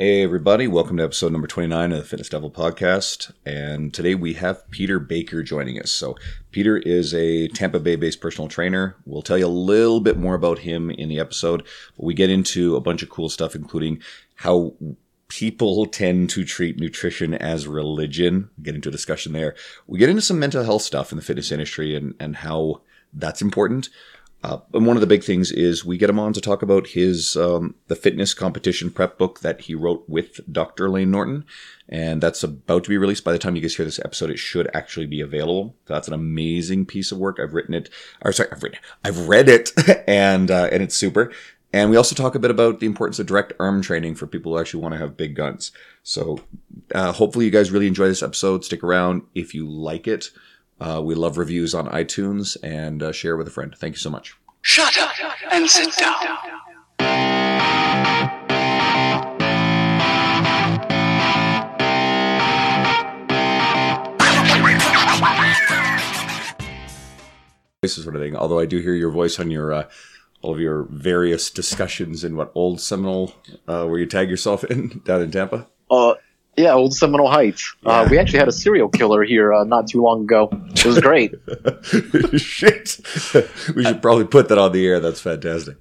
Hey, everybody. Welcome to episode number 29 of the Fitness Devil podcast. And today we have Peter Baker joining us. So, Peter is a Tampa Bay based personal trainer. We'll tell you a little bit more about him in the episode, but we get into a bunch of cool stuff, including how people tend to treat nutrition as religion. Get into a discussion there. We get into some mental health stuff in the fitness industry and, and how that's important. Uh, and one of the big things is we get him on to talk about his um, the fitness competition prep book that he wrote with Dr. Layne Norton, and that's about to be released. By the time you guys hear this episode, it should actually be available. That's an amazing piece of work. I've written it, or sorry, I've written, I've read it, and uh, and it's super. And we also talk a bit about the importance of direct arm training for people who actually want to have big guns. So uh, hopefully you guys really enjoy this episode. Stick around if you like it. Uh, we love reviews on iTunes and uh, share with a friend. Thank you so much. Shut up and sit down. This sort of thing. Although I do hear your voice on your uh, all of your various discussions in what old Seminole, uh, where you tag yourself in down in Tampa. Uh, yeah, old Seminole Heights. Uh, Yeah. we actually had a serial killer here uh, not too long ago. It was great. Shit, we should probably put that on the air. That's fantastic.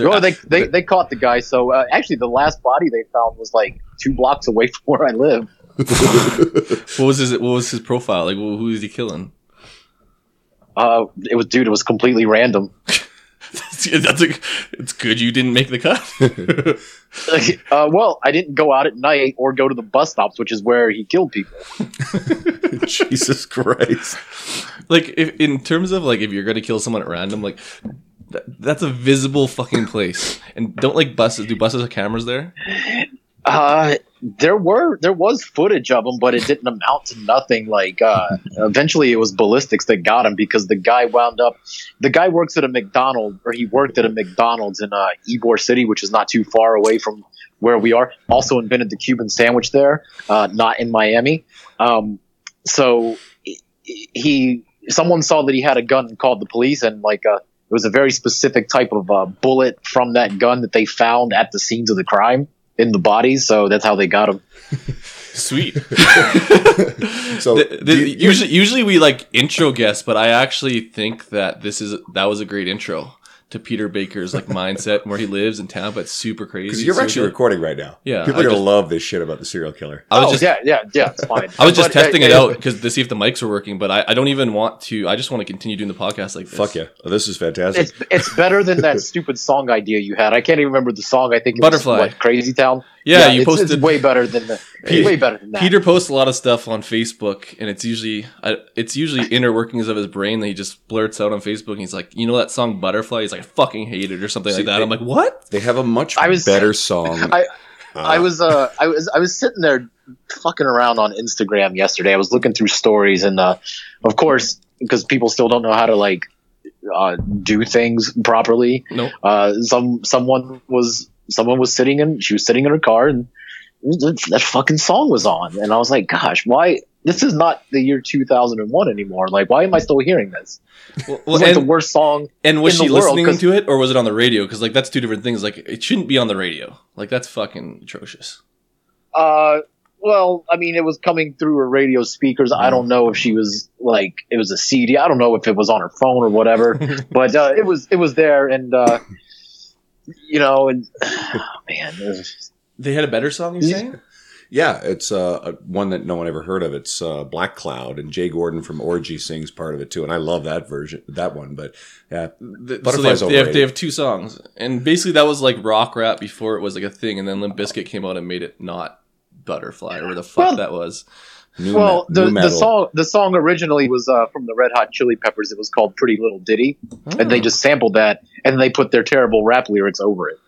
oh, they, they they caught the guy. So uh, actually, the last body they found was like two blocks away from where I live. What was his What was his profile? Like, who was he killing? Uh, it was dude. It was completely random. That's a, it's good you didn't make the cut. uh, well, I didn't go out at night or go to the bus stops, which is where he killed people. Jesus Christ. like, if, in terms of like, if you're gonna kill someone at random, like, that, that's a visible fucking place. And don't like buses. Do buses have cameras there? Uh, there were there was footage of him, but it didn't amount to nothing. Like uh, eventually, it was ballistics that got him because the guy wound up. The guy works at a McDonald's, or he worked at a McDonald's in uh, Ybor City, which is not too far away from where we are. Also invented the Cuban sandwich there, uh, not in Miami. Um, so he someone saw that he had a gun and called the police, and like uh, it was a very specific type of uh, bullet from that gun that they found at the scenes of the crime in the bodies. So that's how they got him. Sweet. So The- the- you- usually, usually we like intro guests, but I actually think that this is that was a great intro to Peter Baker's like mindset and where he lives in Tampa. It's super crazy. because you're So actually recording right now. Yeah, people I are gonna just- love this shit about the serial killer. I was oh just yeah, yeah, yeah. It's fine. I was just But, uh, testing it out because to see if the mics were working, but I, I don't even want to. I just want to continue doing the podcast like this. Fuck yeah, oh, this is fantastic. It's it's better than that stupid song idea you had. I can't even remember the song. I think it Butterfly. Was, what, Crazy Town. Yeah, you it's, posted- It's way better than the. Pete- way better than that. Peter posts a lot of stuff on Facebook, and it's usually it's usually inner workings of his brain that he just blurts out on Facebook. And he's like, you know that song Butterfly? He's like, I fucking hate it or something See, like that. they- I'm like, what? they have a much I was- better song. I- Uh, I was uh I was I was sitting there fucking around on Instagram yesterday. I was looking through stories and uh of course because people still don't know how to like uh do things properly. Nope. Uh some someone was someone was sitting in she was sitting in her car and that fucking song was on and I was like gosh, why this is not the year 2001 anymore. Like why am I still hearing this? Well, It's like the and, worst song. and was in she the listening to it or was it on the radio? Because like that's two different things. Like it shouldn't be on the radio. Like that's fucking atrocious. Uh, well, I mean, it was coming through her radio speakers. I don't know if she was like it was a CD. I don't know if it was on her phone or whatever, but uh, it was it was there, and uh, you know, and man, it was- They had a better song. You're saying? Yeah, it's uh, one that no one ever heard of. It's uh, Black Cloud, and Jay Gordon from Orgy sings part of it too, and I love that version, that one. But yeah, The- so they have, they, have, overrated. they have two songs, and basically that was like rock rap before it was like a thing, and then Limp Bizkit came out and made it not Butterfly or the fuck Well- that was. new well, me- the, new the song the song originally was uh, from the Red Hot Chili Peppers. It was called Pretty Little Ditty, and they just sampled that, and they put their terrible rap lyrics over it.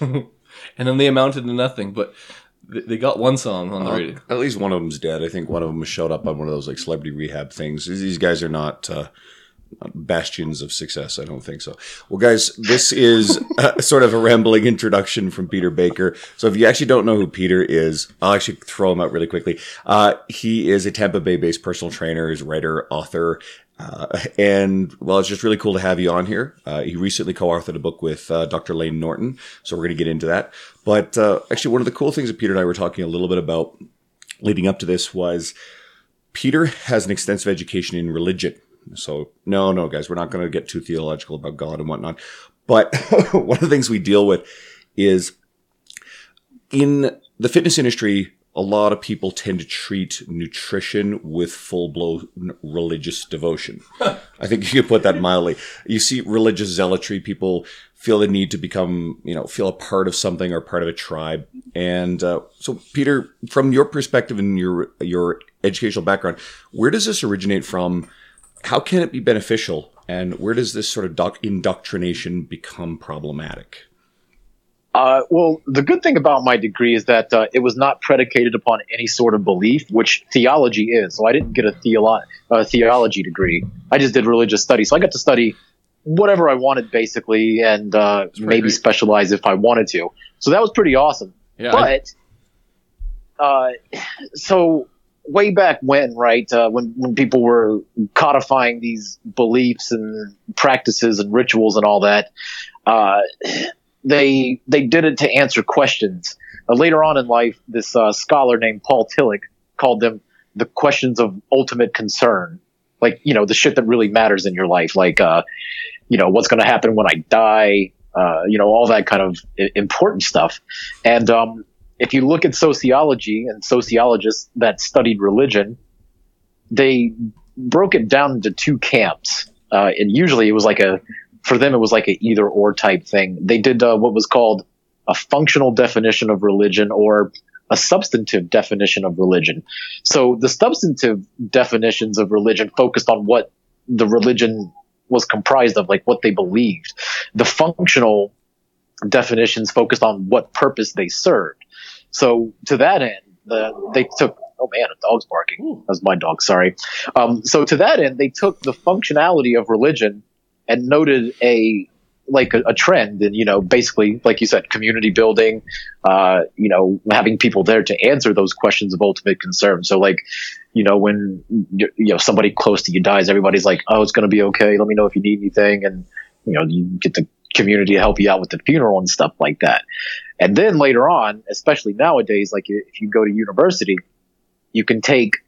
and then they amounted to nothing. But th- they got one song on the Uh, radio. At least one of them's dead. I think one of them showed up on one of those like celebrity rehab things. These these guys are not uh, bastions of success. I don't think so. Well, guys, this is uh, sort of a rambling introduction from Peter Baker. So if you actually don't know who Peter is, I'll actually throw him out really quickly. Uh, he is a Tampa Bay based personal trainer, is writer, author. Uh, and well, it's just really cool to have you on here. Uh, he recently co-authored a book with uh, Dr. Layne Norton, so we're going to get into that. But uh, actually, one of the cool things that Peter and I were talking a little bit about leading up to this was Peter has an extensive education in religion. So, no, no, guys, we're not going to get too theological about God and whatnot. But one of the things we deal with is in the fitness industry, a lot of people tend to treat nutrition with full blown religious devotion. I think you could put that mildly. You see religious zealotry, people feel the need to become, you know, feel a part of something or part of a tribe. And uh, so, Peter, from your perspective and your your educational background, where does this originate from? How can it be beneficial? And where does this sort of doc- indoctrination become problematic? Uh, well, the good thing about my degree is that uh, it was not predicated upon any sort of belief, which theology is. So I didn't get a theolo- uh, theology degree. I just did religious studies. So I got to study whatever I wanted, basically, and uh, maybe great. specialize if I wanted to. So that was pretty awesome. Yeah, I- but uh, so way back when, right, uh, when when people were codifying these beliefs and practices and rituals and all that, uh, they they did it to answer questions. Uh, later on in life, this uh, scholar named Paul Tillich called them the questions of ultimate concern, like you know the shit that really matters in your life, like uh, you know what's going to happen when I die, uh, you know all that kind of important stuff. And um, if you look at sociology and sociologists that studied religion, they broke it down into two camps. Uh, and usually it was like a, for them, it was like an either or type thing. They did uh, what was called a functional definition of religion or a substantive definition of religion. So the substantive definitions of religion focused on what the religion was comprised of, like what they believed. The functional definitions focused on what purpose they served. So to that end, the, they took. Oh man, a dog's barking. That's my dog. Sorry. Um, so to that end, they took the functionality of religion and noted a like a, a trend, and you know, basically, like you said, community building. Uh, you know, having people there to answer those questions of ultimate concern. So like, you know, when you you know somebody close to you dies, everybody's like, "Oh, it's going to be okay. Let me know if you need anything," and you know, you get the community to help you out with the funeral and stuff like that. And then later on, especially nowadays, like if you go to university, you can take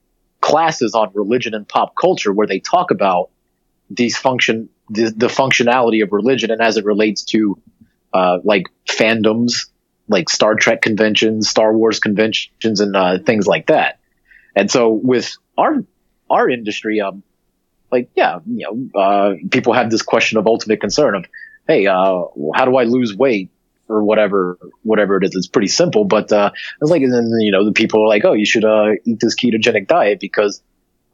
classes on religion and pop culture where they talk about these function, the, the functionality of religion and as it relates to, uh, like fandoms, like Star Trek conventions, Star Wars conventions, and uh, things like that. And so with our our industry, um, like yeah, you know, uh, people have this question of ultimate concern of, hey, uh, how do I lose weight? or whatever, whatever it is. It's pretty simple, but, uh, it's like, and then, you know, the people are like, oh, you should, uh, eat this ketogenic diet because,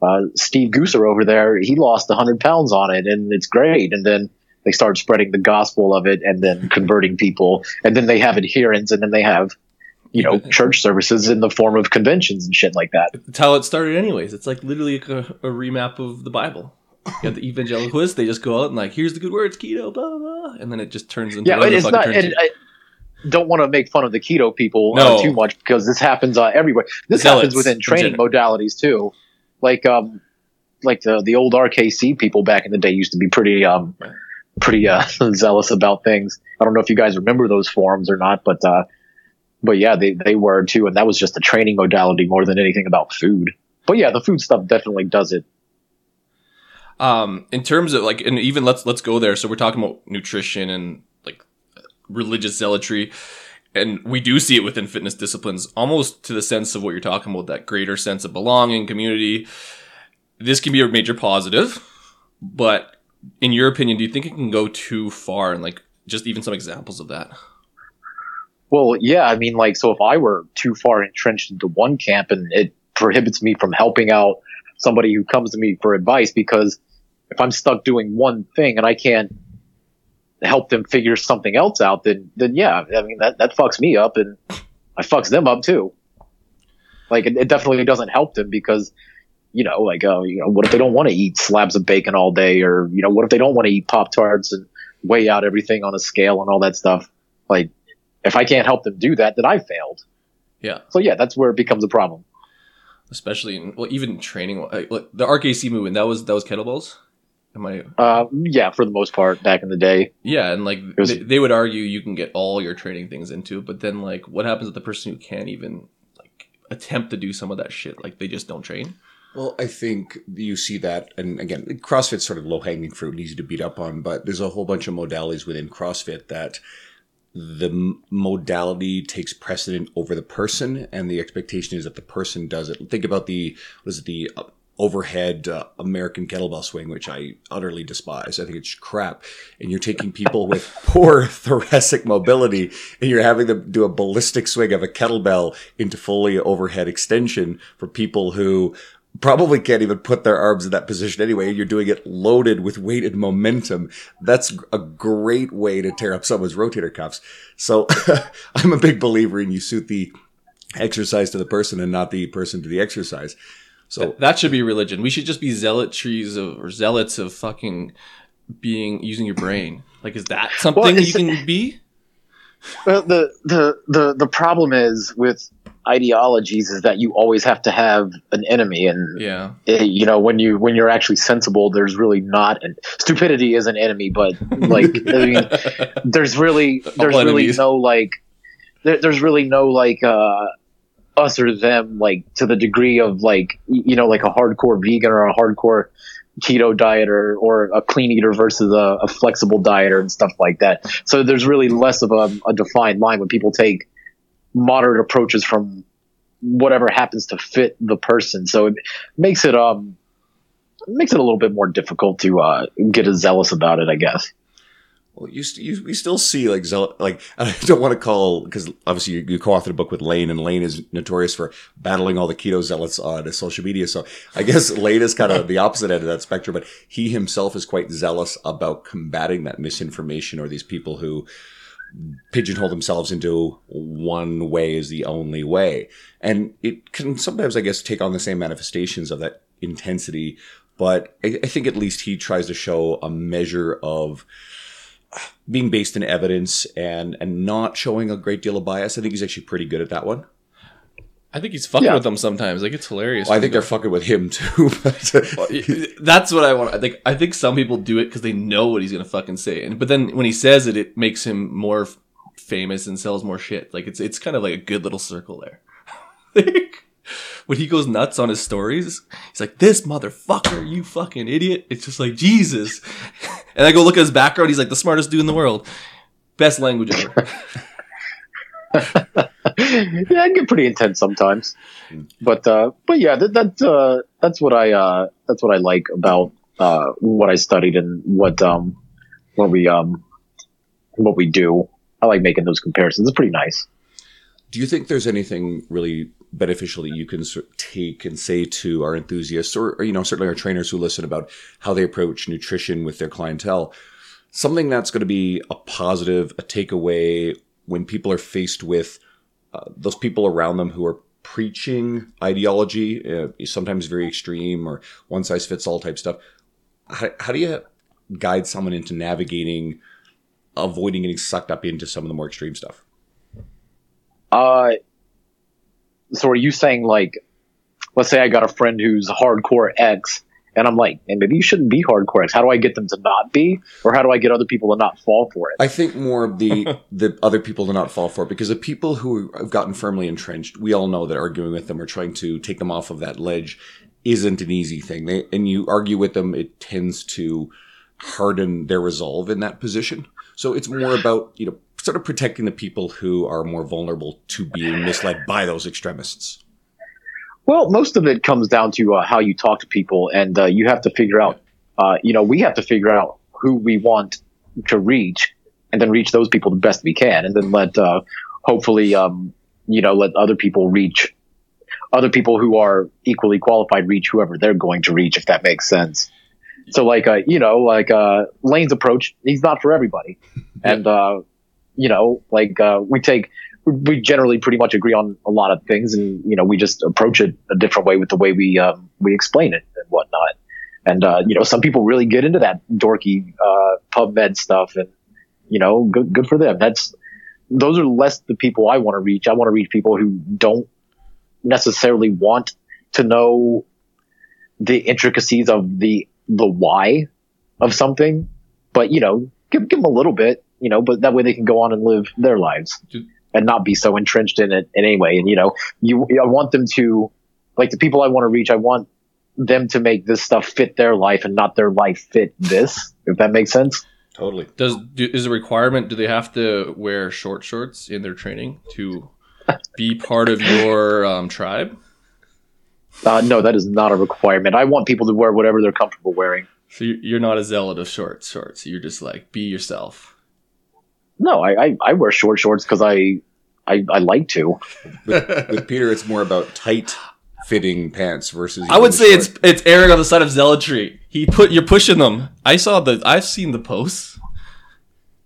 uh, Steve Gooser over there, he lost hundred pounds on it and it's great. And then they start spreading the gospel of it and then converting people. And then they have adherents and then they have, you know, church services in the form of conventions and shit like that. That's how it started, anyways. It's like literally a, a remap of the Bible. You have the evangelicalists; they just go out and like, here's the good words, keto, blah blah, blah," and then it just turns into Yeah, whatever and the it's it not, turns and. I don't want to make fun of the keto people No. uh, too much because this happens uh, everywhere. This Zealots, happens within training modalities too. Like, um, like the the old RKC people back in the day used to be pretty um pretty uh, zealous about things. I don't know if you guys remember those forums or not, but uh, but yeah, they they were too, and that was just a training modality more than anything about food. But yeah, the food stuff definitely does it. Um in terms of like and even let's let's go there. So we're talking about nutrition and like religious zealotry. And we do see it within fitness disciplines almost to the sense of what you're talking about that greater sense of belonging community. This can be a major positive but in your opinion do you think it can go too far? And like just even some examples of that. Well, yeah, I mean, like, so if I were too far entrenched into one camp and it prohibits me from helping out somebody who comes to me for advice, because if I'm stuck doing one thing and I can't help them figure something else out, then, then yeah, I mean, that, that fucks me up and I fucks them up too. Like, it, it definitely doesn't help them because, you know, like, uh, you know, what if they don't want to eat slabs of bacon all day, or you know, what if they don't want to eat pop tarts and weigh out everything on a scale and all that stuff? Like, if I can't help them do that, then I failed. Yeah. So yeah, that's where it becomes a problem. especially in well, even training. Like, like, the RKC movement that was that was kettlebells. Am I? Uh, yeah, for the most part, back in the day. Yeah, and like was- they, they would argue you can get all your training things into, it, but then like what happens with the person who can't even like attempt to do some of that shit? Like they just don't train. Well, I think you see that, and again, CrossFit's sort of low hanging fruit and easy to beat up on, but there's a whole bunch of modalities within CrossFit that the modality takes precedent over the person, and the expectation is that the person does it. Think about the was it the uh, overhead uh, American kettlebell swing, which I utterly despise. I think it's crap. And you're taking people with poor thoracic mobility, and you're having them do a ballistic swing of a kettlebell into fully overhead extension for people who probably can't even put their arms in that position anyway. And you're doing it loaded with weight and momentum. That's a great way to tear up someone's rotator cuffs. So I'm a big believer in you suit the exercise to the person and not the person to the exercise. So That should be religion. We should just be zealotries of or zealots of fucking being using your brain. Like, is that something Well, you can be? Well, the, the the the problem is with ideologies is that you always have to have an enemy, and Yeah, eh, you know when you when you're actually sensible, there's really not. And stupidity is an enemy, but like I mean, there's really there's All really enemies. no like there, there's really no like uh us or them like to the degree of like you know like a hardcore vegan or a hardcore keto dieter or a clean eater versus a, a flexible dieter and stuff like that. So there's really less of a, a defined line when people take moderate approaches from whatever happens to fit the person. So it makes it um makes it a little bit more difficult to uh get as zealous about it i guess Well, you, you we still see like zealot like I don't want to call because obviously you, you co-authored a book with Layne and Layne is notorious for battling all the keto zealots on social media. So I guess Layne is kind of the opposite end of that spectrum, but he himself is quite zealous about combating that misinformation or these people who pigeonhole themselves into one way is the only way, and it can sometimes I guess take on the same manifestations of that intensity. But I, I think at least he tries to show a measure of being based in evidence and and not showing a great deal of bias. I think he's actually pretty good at that one. I think he's fucking Yeah. with them sometimes. Like it's hilarious. Well, I think they're fucking with him too. but- That's what I want. I think I think some people do it because they know what he's gonna fucking say, and but then when he says it, it makes him more famous and sells more shit. Like it's it's kind of like a good little circle there. like when he goes nuts on his stories, he's like, "This motherfucker, you fucking idiot!" It's just like Jesus. And I go look at his background. He's like the smartest dude in the world. Best language ever. yeah, I get pretty intense sometimes, but uh, but yeah, that, that uh, that's what I uh, that's what I like about uh, what I studied and what um what we um what we do. I like making those comparisons. It's pretty nice. Do you think there's anything really beneficial that you can sort of take and say to our enthusiasts, or, or you know, certainly our trainers who listen about how they approach nutrition with their clientele? Something that's going to be a positive, a takeaway when people are faced with uh, those people around them who are preaching ideology, uh, sometimes very extreme or one size fits all type stuff. How, how do you guide someone into navigating, avoiding getting sucked up into some of the more extreme stuff? Uh, so are you saying like, let's say I got a friend who's hardcore X, and I'm like, and maybe you shouldn't be hardcore X. How do I get them to not be, or how do I get other people to not fall for it? I think more of the the other people to not fall for it because the people who have gotten firmly entrenched, we all know that arguing with them or trying to take them off of that ledge isn't an easy thing. They, and you argue with them, it tends to harden their resolve in that position. So it's more about you know sort of protecting the people who are more vulnerable to being misled by those extremists. Well, most of it comes down to uh, how you talk to people, and uh, you have to figure out. Uh, you know, we have to figure out who we want to reach, and then reach those people the best we can, and then let uh, hopefully, um, you know, let other people reach other people who are equally qualified reach whoever they're going to reach, if that makes sense. So, like, uh, you know, like uh, Layne's approach, he's not for everybody, and uh, you know, like uh, we take we generally pretty much agree on a lot of things, and you know, we just approach it a different way with the way we um, we explain it and whatnot. And uh, you know, some people really get into that dorky uh, PubMed stuff, and you know, good good for them. That's those are less the people I want to reach. I want to reach people who don't necessarily want to know the intricacies of the the why of something, but you know, give give them a little bit, you know, but that way they can go on and live their lives and not be so entrenched in it in any way. And you know, you I want them to like the people I want to reach. I want them to make this stuff fit their life and not their life fit this. If that makes sense. Totally. Does do, is a requirement? Do they have to wear short shorts in their training to be part of your um, tribe? Uh, no, that is not a requirement. I want people to wear whatever they're comfortable wearing. So you- you're not a zealot of short shorts. You're just like be yourself. No, I, I, I wear short shorts because I, I I like to. With Peter, it's more about tight fitting pants versus. I would say short. it's it's erring on the side of zealotry. He put you're pushing them. I saw the I've seen the posts.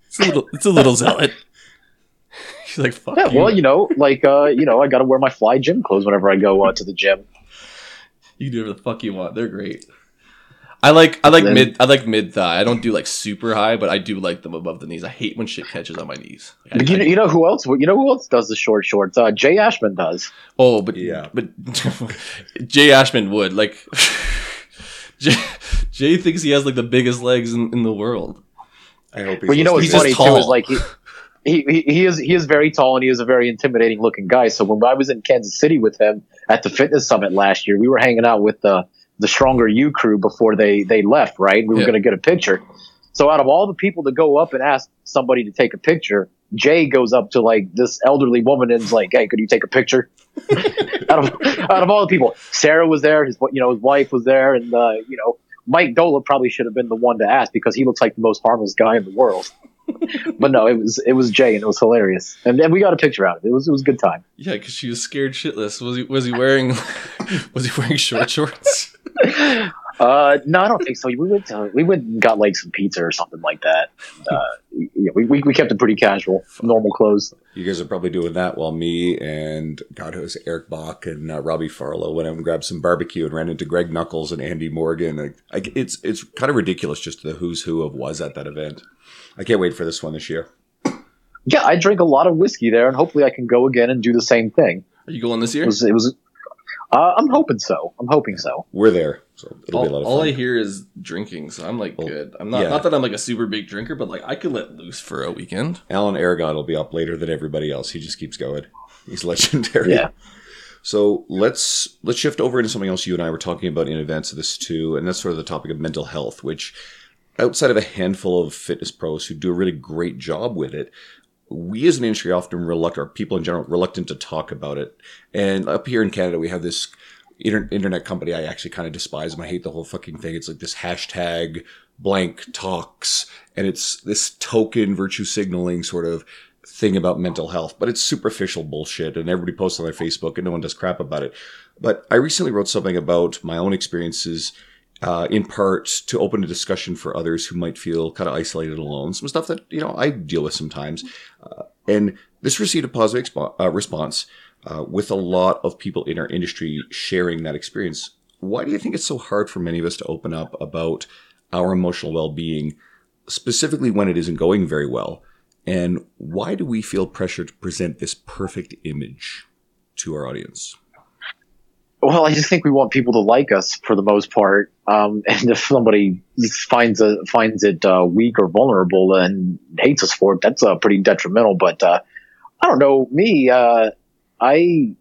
It's a little it's a little zealot. He's like fuck Yeah, you. well, you know, like uh, you know, I got to wear my fly gym clothes whenever I go uh, to the gym. You can do whatever the fuck you want. They're great. I like I like Then- mid I like mid thigh. I don't do like super high, but I do like them above the knees. I hate when shit catches on my knees. Like, I- you, know, I- you know who else? You know who else does the short shorts? Uh, Jay Ashman does. oh, but Yeah. but Jay Ashman would like. Jay, Jay thinks he has like the biggest legs in, in the world. I hope. He's But you know what's funny just too is like he, he he he is he is very tall and he is a very intimidating looking guy. So when I was in Kansas City with him at the fitness summit last year, we were hanging out with the the Stronger U crew before they they left. Right, we were Yeah. going to get a picture. So out of all the people to go up and ask somebody to take a picture, Jay goes up to like this elderly woman and is like, "Hey, could you take a picture?" out of out of all the people, Sarah was there. His you know his wife was there, and uh, you know Mike Doehla probably should have been the one to ask because he looks like the most harmless guy in the world. but no, it was it was Jay, and it was hilarious, and then we got a picture out of it. It was it was a good time. Yeah, because she was scared shitless. Was he was he wearing was he wearing short shorts? Uh, no, I don't think so. We went to, we went and got like some pizza or something like that. Uh, yeah, we, we we kept it pretty casual, normal clothes. You guys are probably doing that while me and God, it was Eric Bach and uh, Robbie Farlow went out and grabbed some barbecue and ran into Greg Nuckols and Andy Morgan. Like, like, it's it's kind of ridiculous just the who's who of was at that event. I can't wait for this one this year. Yeah, I drink a lot of whiskey there, and hopefully I can go again and do the same thing. Are you going this It year? was it was. Uh, I'm hoping so. I'm hoping so. We're there, so it'll be a lot All, of all fun. I hear is drinking, so I'm like Well, good. I'm not yeah. not that I'm like a super big drinker, but like I could let loose for a weekend. Alan Aragon will be up later than everybody else. He just keeps going. He's legendary. Yeah. So let's let's shift over into something else you and I were talking about in advance of this too, and that's sort of the topic of mental health, which outside of a handful of fitness pros who do a really great job with it, we as an industry often reluctant, or people in general, reluctant to talk about it. And up here in Canada, we have this inter- internet company I actually kind of despise them. I hate the whole fucking thing. It's like this hashtag blank talks, and it's this token virtue signaling sort of thing about mental health, but it's superficial bullshit, and everybody posts on their Facebook, and no one does crap about it. But I recently wrote something about my own experiences, uh, in part to open a discussion for others who might feel kind of isolated and alone. Some stuff that you know I deal with sometimes, uh, and this received a positive expo- uh, response uh, with a lot of people in our industry sharing that experience. Why do you think it's so hard for many of us to open up about our emotional well-being, specifically when it isn't going very well? And why do we feel pressure to present this perfect image to our audience? Well, I just think we want people to like us for the most part. Um, and if somebody finds a, finds it uh, weak or vulnerable and hates us for it, that's uh, pretty detrimental. But uh, I don't know. Me, uh, I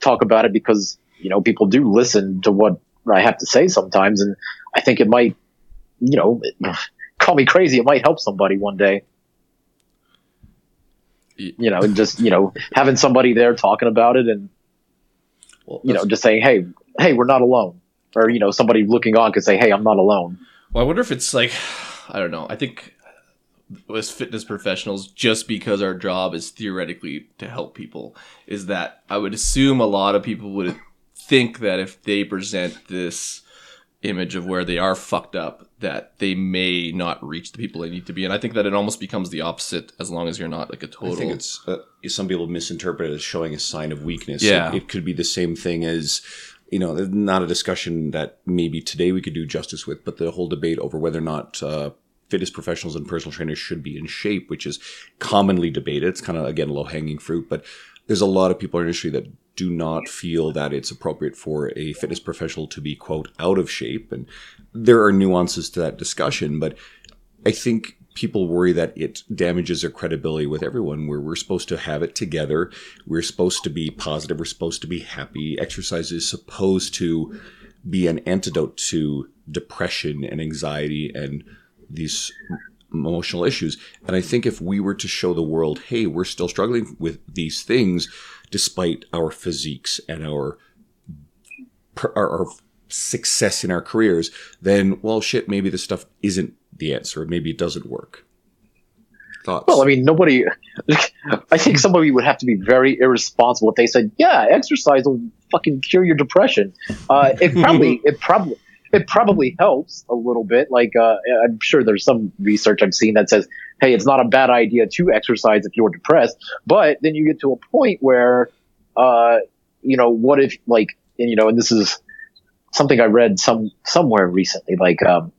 talk about it because you know people do listen to what I have to say sometimes, and I think it might, you know, call me crazy. It might help somebody one day. You know, and just you know having somebody there talking about it and Well, you know, just saying, "Hey, hey, we're not alone," or you know, somebody looking on could say, "Hey, I'm not alone." Well, I wonder if it's like I don't know. I think as fitness professionals, just because our job is theoretically to help people, is that I would assume a lot of people would think that if they present this image of where they are fucked up that they may not reach the people they need to be and i think that it almost becomes the opposite as long as you're not like a total I think it's uh, some people misinterpret it as showing a sign of weakness. Yeah. it, it could be the same thing as you know, not a discussion that maybe today we could do justice with, but the whole debate over whether or not uh, fitness professionals and personal trainers should be in shape, which is commonly debated. It's kind of again low hanging fruit, but there's a lot of people in our industry that do not feel that it's appropriate for a fitness professional to be quote out of shape, and there are nuances to that discussion, but I think people worry that it damages their credibility with everyone where we're supposed to have it together. We're supposed to be positive. We're supposed to be happy. Exercise is supposed to be an antidote to depression and anxiety and these emotional issues. And I think if we were to show the world, hey, we're still struggling with these things despite our physiques and our our, our success in our careers, then well, shit, maybe this stuff isn't the answer. Maybe it doesn't work. Thoughts? Well, I mean, nobody. I think somebody would have to be very irresponsible if they said, "Yeah, exercise will fucking cure your depression." Uh, it probably, it probably, it probably helps a little bit. Like, uh, I'm sure there's some research I've seen that says, "Hey, it's not a bad idea to exercise if you're depressed." But then you get to a point where, uh, you know, what if, like, and, you know, and this is something I read some somewhere recently, like. Um,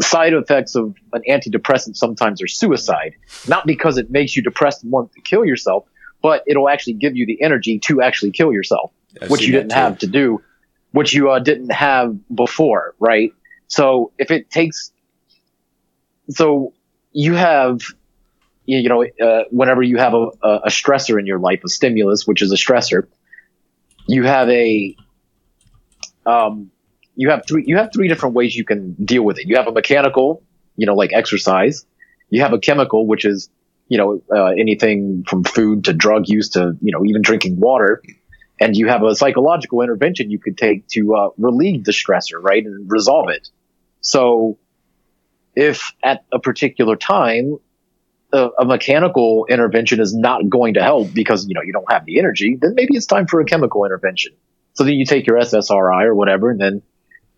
side effects of an antidepressant sometimes are suicide, not because it makes you depressed and want to kill yourself, but it'll actually give you the energy to actually kill yourself, I've which you didn't have to do, which you uh, didn't have before, right? So if it takes, so you have, you know, uh, whenever you have a, a a stressor in your life, a stimulus, which is a stressor, you have a, um, you have three you have three different ways you can deal with it. You have a mechanical, you know, like exercise. You have a chemical, which is you know uh, anything from food to drug use to you know even drinking water. And you have a psychological intervention you could take to uh, relieve the stressor, right, and resolve it. So, if at a particular time a, a mechanical intervention is not going to help because you know you don't have the energy, then maybe it's time for a chemical intervention. So then you take your SSRI or whatever, and then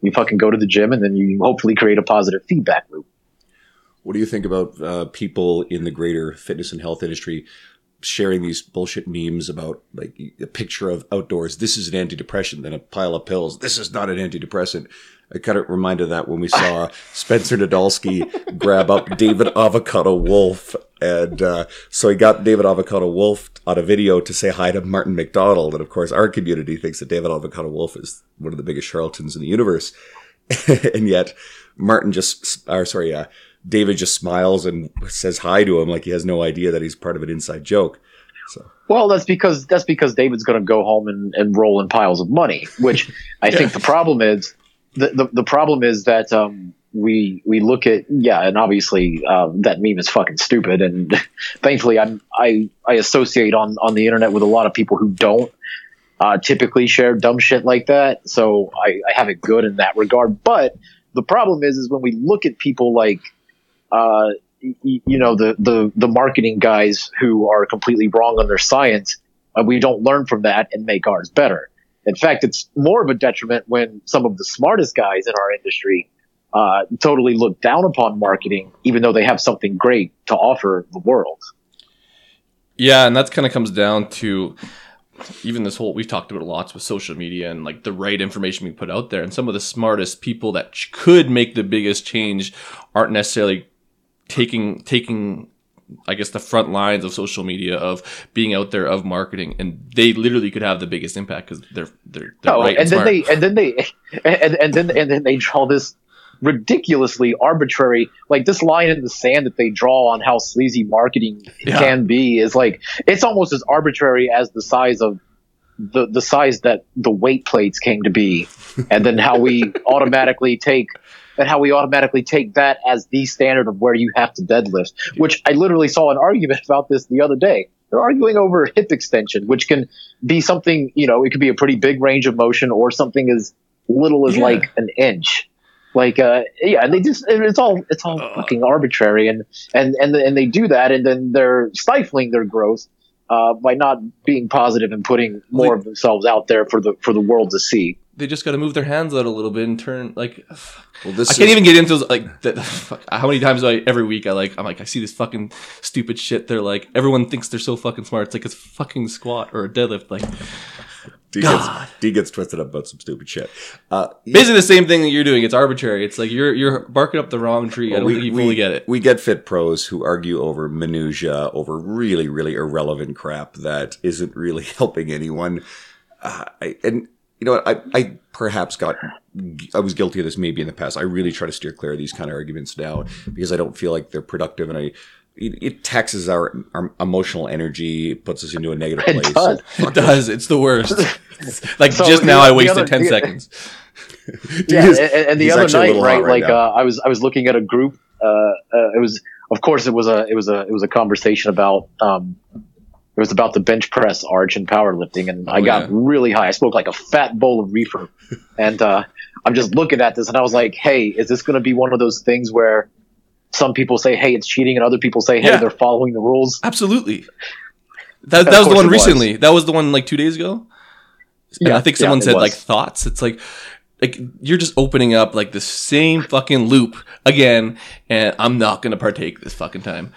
you fucking go to the gym, and then you hopefully create a positive feedback loop. What do you think about uh, people in the greater fitness and health industry sharing these bullshit memes about like a picture of outdoors? This is an antidepressant, then a pile of pills. This is not an antidepressant. I kind of reminded that when we saw Spencer Nadolsky grab up David Avocado Wolfe. And uh, so he got David Avocado Wolfe on a video to say hi to Martin MacDonald. And of course, our community thinks that David Avocado Wolfe is one of the biggest charlatans in the universe. and yet, Martin just, or sorry, uh, David just smiles and says hi to him like he has no idea that he's part of an inside joke. So Well, that's because that's because David's going to go home and, and roll in piles of money. Which I think the problem is the, the the problem is that um, we we look at yeah, and obviously uh, that meme is fucking stupid. And thankfully, I'm I I associate on on the internet with a lot of people who don't uh, typically share dumb shit like that. So I, I have it good in that regard. But the problem is, is when we look at people like, uh, y- y- you know, the, the, the marketing guys who are completely wrong on their science, uh, we don't learn from that and make ours better. In fact, it's more of a detriment when some of the smartest guys in our industry uh, totally look down upon marketing, even though they have something great to offer the world. Yeah, and that kind of comes down to even this whole we've talked about it lots with social media and like the right information we put out there. And some of the smartest people that could make the biggest change aren't necessarily taking taking I guess the front lines of social media of being out there of marketing, and they literally could have the biggest impact because they're they're, they're Oh, right and then smart. they and then they and, and then and then they draw this ridiculously arbitrary like this line in the sand that they draw on how sleazy marketing Yeah. can be is like it's almost as arbitrary as the size of the the size that the weight plates came to be and then how we automatically take and how we automatically take that as the standard of where you have to deadlift which i literally saw an argument about this the other day they're arguing over hip extension which can be something you know it could be a pretty big range of motion or something as little as Yeah. like an inch like uh yeah they just it's all it's all Uh. fucking arbitrary and and and and they do that and then they're stifling their growth uh by not being positive and putting more of themselves out there for the for the world to see they just got to move their hands out a little bit and turn like. Well, this I can't is- even get into like the, fuck, how many times do I every week I like I'm like I see this fucking stupid shit. They're like everyone thinks they're so fucking smart. It's like it's fucking squat or a deadlift. Like D gets, D gets twisted up about some stupid shit. Uh, basically the same thing that you're doing. It's arbitrary. It's like you're you're barking up the wrong tree. I don't think you fully get it. We get fit pros who argue over minutia, over really, really irrelevant crap that isn't really helping anyone. Uh, I, and you know, what, I, I perhaps got, I was guilty of this maybe in the past. I really try to steer clear of these kind of arguments now because I don't feel like they're productive and I. It, it taxes our, our emotional energy, it puts us into a negative It place. does. It does. It's the worst. like So just the- now, I wasted other- ten the- seconds. yeah, is- and, and the other night, right? right like uh, I was I was looking at a group. Uh, uh, it was, of course, it was a it was a it was a conversation about um, it was about the bench press, arch, and powerlifting, and I Oh, got yeah. really high. I smoked like a fat bowl of reefer, and uh, I'm just looking at this, and I was like, "Hey, is this going to be one of those things where some people say, hey, it's cheating, and other people say, hey, Yeah. they're following the rules?" Absolutely. That, that was the one it was. recently. That was the one like two days ago. Yeah, Yeah, I think someone it said was. like thoughts. It's like like you're just opening up like the same fucking loop again, and I'm not gonna partake this fucking time.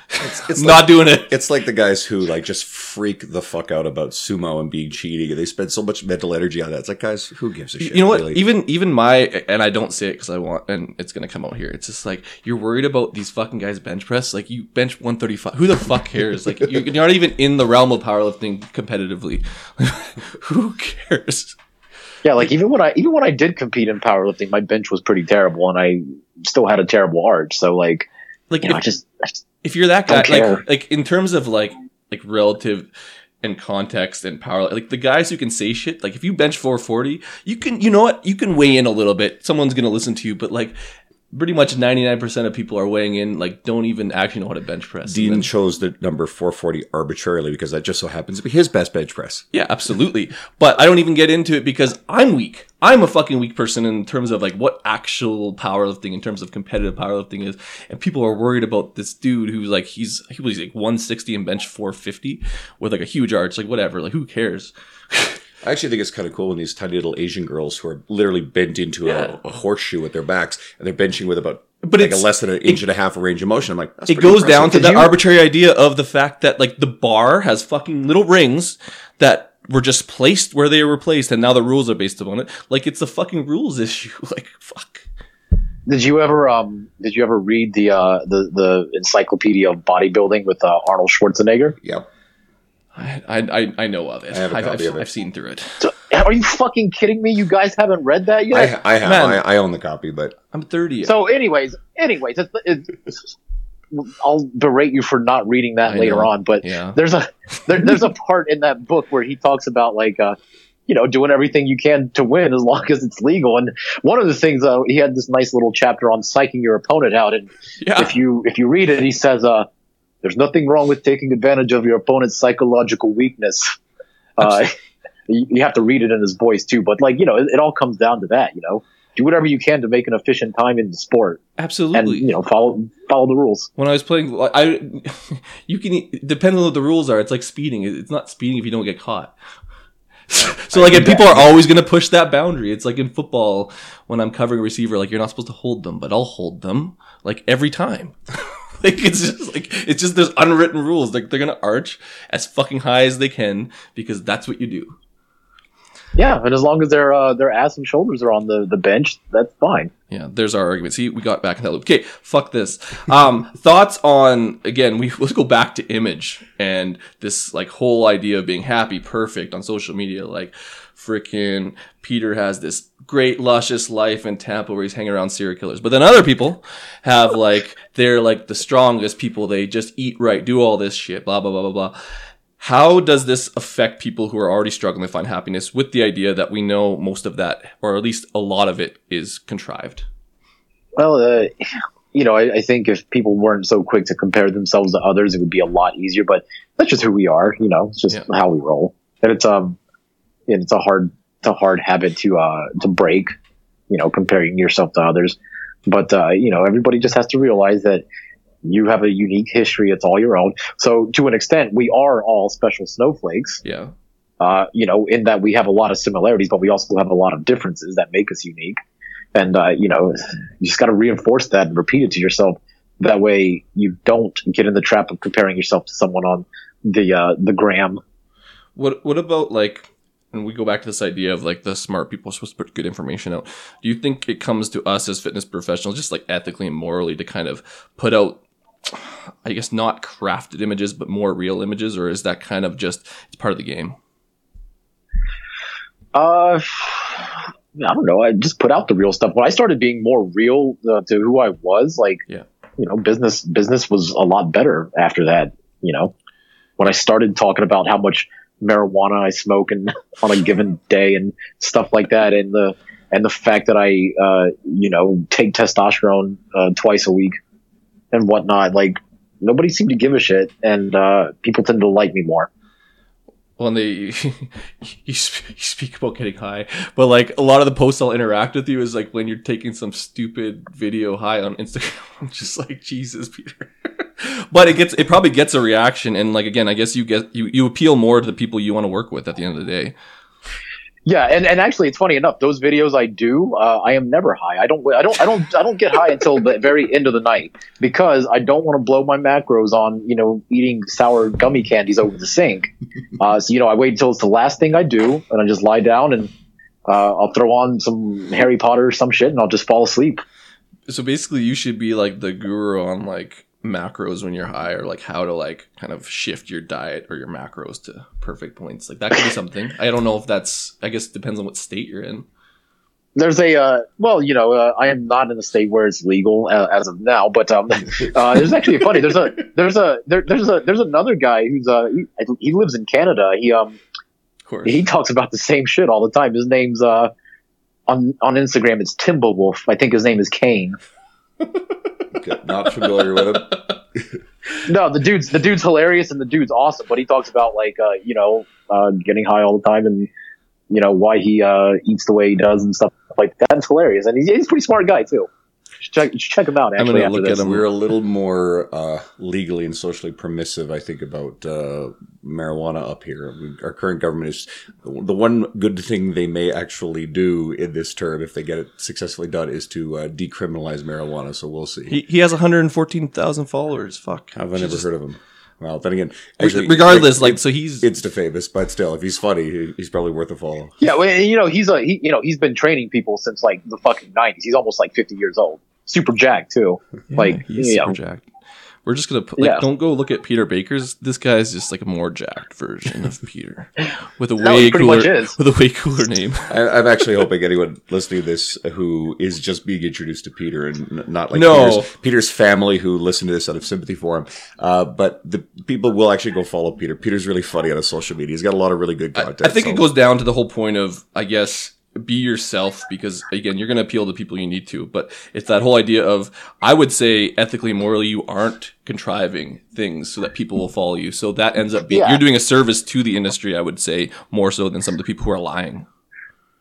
it's not doing it. It's like the guys who like just freak the fuck out about sumo and being cheating, they spend so much mental energy on that. It's like, guys, who gives a shit? You know what? really? Even even my and I don't say it because I want and it's gonna come out here. It's just like you're worried about these fucking guys bench press. Like you bench 135. Who the fuck cares? Like you're, you're not even in the realm of powerlifting competitively. Who cares? Yeah, like even when I even when I did compete in powerlifting, my bench was pretty terrible, and I still had a terrible arch. So like, Like you know, I if, just, I just if you're that guy, Don't care. like like in terms of like like relative and context and power, like the guys who can say shit. Like if you bench 440, you can you know what you can weigh in a little bit. Someone's gonna listen to you, but like. Pretty much 99% of people are weighing in, like, don't even actually know how to bench press. Dean then- chose the number 440 arbitrarily because that just so happens to be his best bench press. Yeah, absolutely. But I don't even get into it because I'm weak. I'm a fucking weak person in terms of like what actual powerlifting, in terms of competitive powerlifting is. And people are worried about this dude who's like, he's, he was like 160 and bench 450 with like a huge arch. Like, whatever. Like, who cares? I actually think it's kind of cool when these tiny little Asian girls who are literally bent into Yeah. a, a horseshoe with their backs and they're benching with about But like a less than an inch and a half of range of motion. I'm like, that's It goes impressive. down to Did that you- arbitrary idea of the fact that like the bar has fucking little rings that were just placed where they were placed and now the rules are based upon it. Like, it's a fucking rules issue. Like, fuck. Did you ever um did you ever read the uh the the encyclopedia of bodybuilding with uh, Arnold Schwarzenegger? Yep. I, I, I know of it. I have a I've, copy I've, of it. I've seen through it. So, are you fucking kidding me? You guys haven't read that yet? I, I have. Man. I, I own the copy, but I'm 30. so, anyways, anyways, it's, it's, I'll berate you for not reading that I later know. on. But Yeah. there's a there, there's a part in that book where he talks about like uh you know doing everything you can to win as long as it's legal. And one of the things uh, he had this nice little chapter on psyching your opponent out. And Yeah. if you if you read it, he says uh there's nothing wrong with taking advantage of your opponent's psychological weakness. Uh, you, you have to read it in his voice too, but like you know, it, it all comes down to that. You know, do whatever you can to make an efficient time in the sport, Absolutely, and you know, follow follow the rules. when I was playing, I you can depending on what the rules are. It's like speeding. It's not speeding if you don't get caught. so like, and people are always going to push that boundary. It's like in football when I'm covering a receiver, like you're not supposed to hold them, but I'll hold them like every time. like it's just like it's just there's unwritten rules. Like they're gonna arch as fucking high as they can because that's what you do. Yeah, and as long as their uh, their ass and shoulders are on the, the bench, that's fine. Yeah, there's our argument. See, we got back in that loop. Okay, fuck this. Um, thoughts on again? We let's go back to image and this like whole idea of being happy, perfect on social media. Like, freaking Peter has this great luscious life in Tampa where he's hanging around serial killers, but then other people have like they're like the strongest people. They just eat right, do all this shit, blah blah blah blah blah. How does this affect people who are already struggling to find happiness with the idea that we know most of that, or at least a lot of it, is contrived? Well, uh, you know, I, I think if people weren't so quick to compare themselves to others, it would be a lot easier. But that's just who we are. You know, it's just Yeah. how we roll, and it's um, it's a hard, it's a hard habit to uh to break. You know, comparing yourself to others, but uh, you know, everybody just has to realize that you have a unique history. It's all your own. So to an extent, we are all special snowflakes. Yeah. Uh, you know, in that we have a lot of similarities, but we also have a lot of differences that make us unique. And uh, you know, you just got to reinforce that and repeat it to yourself. That way, you don't get in the trap of comparing yourself to someone on the uh, the gram. What what about like and we go back to this idea of like the smart people are supposed to put good information out. Do you think it comes to us as fitness professionals, just like ethically and morally, to kind of put out, I guess, not crafted images, but more real images, or is that kind of just it's part of the game? Uh, I don't know. I just put out the real stuff. When I started being more real uh, to who I was, like, Yeah. you know, business business was a lot better after that. You know, when I started talking about how much marijuana I smoke and on a given day and stuff like that, and the and the fact that I, uh, you know, take testosterone uh, twice a week and whatnot, like nobody seemed to give a shit, and uh, people tend to like me more. Well, they you, sp- you speak about getting high, but like a lot of the posts I'll interact with you is like when you're taking some stupid video high on Instagram. I'm just like Jesus, Peter. But it gets it probably gets a reaction, and like again, I guess you get you you appeal more to the people you want to work with at the end of the day. Yeah, and, and actually, it's funny enough. Those videos I do, uh, I am never high. I don't, I don't, I don't, I don't get high until the very end of the night because I don't want to blow my macros on, you know, eating sour gummy candies over the sink. Uh, so you know, I wait until it's the last thing I do, and I just lie down and uh, I'll throw on some Harry Potter or some shit, and I'll just fall asleep. So basically, you should be like the guru on like macros when you're high, or like how to like kind of shift your diet or your macros to perfect points. Like that could be something. I don't know if that's. I guess it depends on what state you're in. There's a uh, well, you know, uh, I am not in a state where it's legal uh, as of now, but um, uh, there's actually funny. There's a there's a there, there's a there's another guy who's uh he, he lives in Canada. He um Of course. he talks about the same shit all the time. His name's uh on on Instagram it's Timberwolf. I think his name is Kane. Okay, Not familiar with him. No, the dude's the dude's hilarious and the dude's awesome, but he talks about like uh you know uh getting high all the time and you know why he uh eats the way he does and stuff like that. It's hilarious and he's, he's a pretty smart guy too. You should check, you should check him out. I'm gonna look this. at him. We're a little more uh, legally and socially permissive, I think, about uh, marijuana up here. We, our current government is the one good thing they may actually do in this term, if they get it successfully done, is to uh, decriminalize marijuana. So we'll see. He, he has 114,000 followers. Fuck. I've I never Jesus. heard of him? Well, then again, actually, Regardless, like so he's it's famous, but still, if he's funny, he- he's probably worth a follow. Yeah, well, you know, he's a he, you know, he's been training people since like the fucking nineties. He's almost like fifty years old. Super jacked too. Yeah, like, he's you super jacked. We're just gonna put, like Yeah. don't go look at Peter Baker's. This guy's just like a more jacked version of Peter, with a way cooler with a way cooler name. I, I'm actually hoping anyone listening to this who is just being introduced to Peter and not like No. Peter's, Peter's family who listen to this out of sympathy for him, uh, but the people will actually go follow Peter. Peter's really funny on his social media. He's got a lot of really good I, content. I think so- it goes down to the whole point of I guess be yourself because again you're gonna appeal to people you need to, but it's that whole idea of I would say ethically morally you aren't contriving things so that people will follow you. So that ends up being Yeah. you're doing a service to the industry. I would say more so than some of the people who are lying.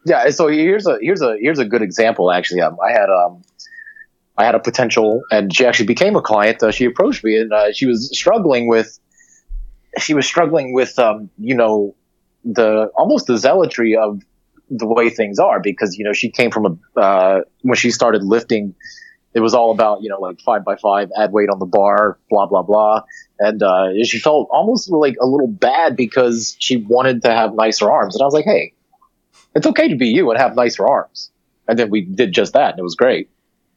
Yeah, so here's a here's a here's a good example. Actually, um, I had um, I had a potential, and she actually became a client. Uh, she approached me, and uh, she was struggling with, she was struggling with, um, you know, the almost the zealotry of the way things are because you know she came from a uh, when she started lifting, it was all about you know like five by five, add weight on the bar, blah blah blah, and uh, she felt almost like a little bad because she wanted to have nicer arms, and I was like, hey it's okay to be you and have nicer arms. And then we did just that, and it was great.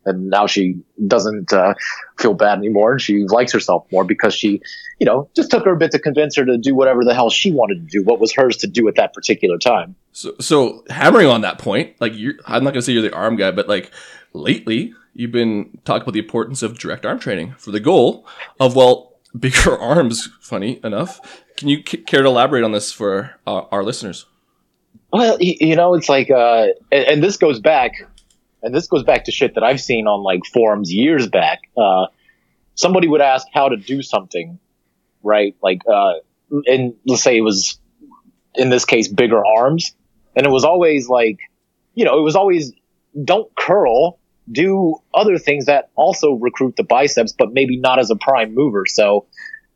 And now she doesn't uh, feel bad anymore, and she likes herself more because she, you know, just took her a bit to convince her to do whatever the hell she wanted to do, what was hers to do at that particular time. So, so hammering on that point, like you're, I'm not gonna say you're the arm guy, but like lately you've been talking about the importance of direct arm training for the goal of well bigger arms. Funny enough, can you c- care to elaborate on this for uh, our listeners? Well, you know, it's like, uh, and, and this goes back, and this goes back to shit that I've seen on like forums years back. Uh, somebody would ask how to do something, right? Like, uh, and let's say it was, in this case, bigger arms. And it was always like, you know, it was always don't curl, do other things that also recruit the biceps, but maybe not as a prime mover. So,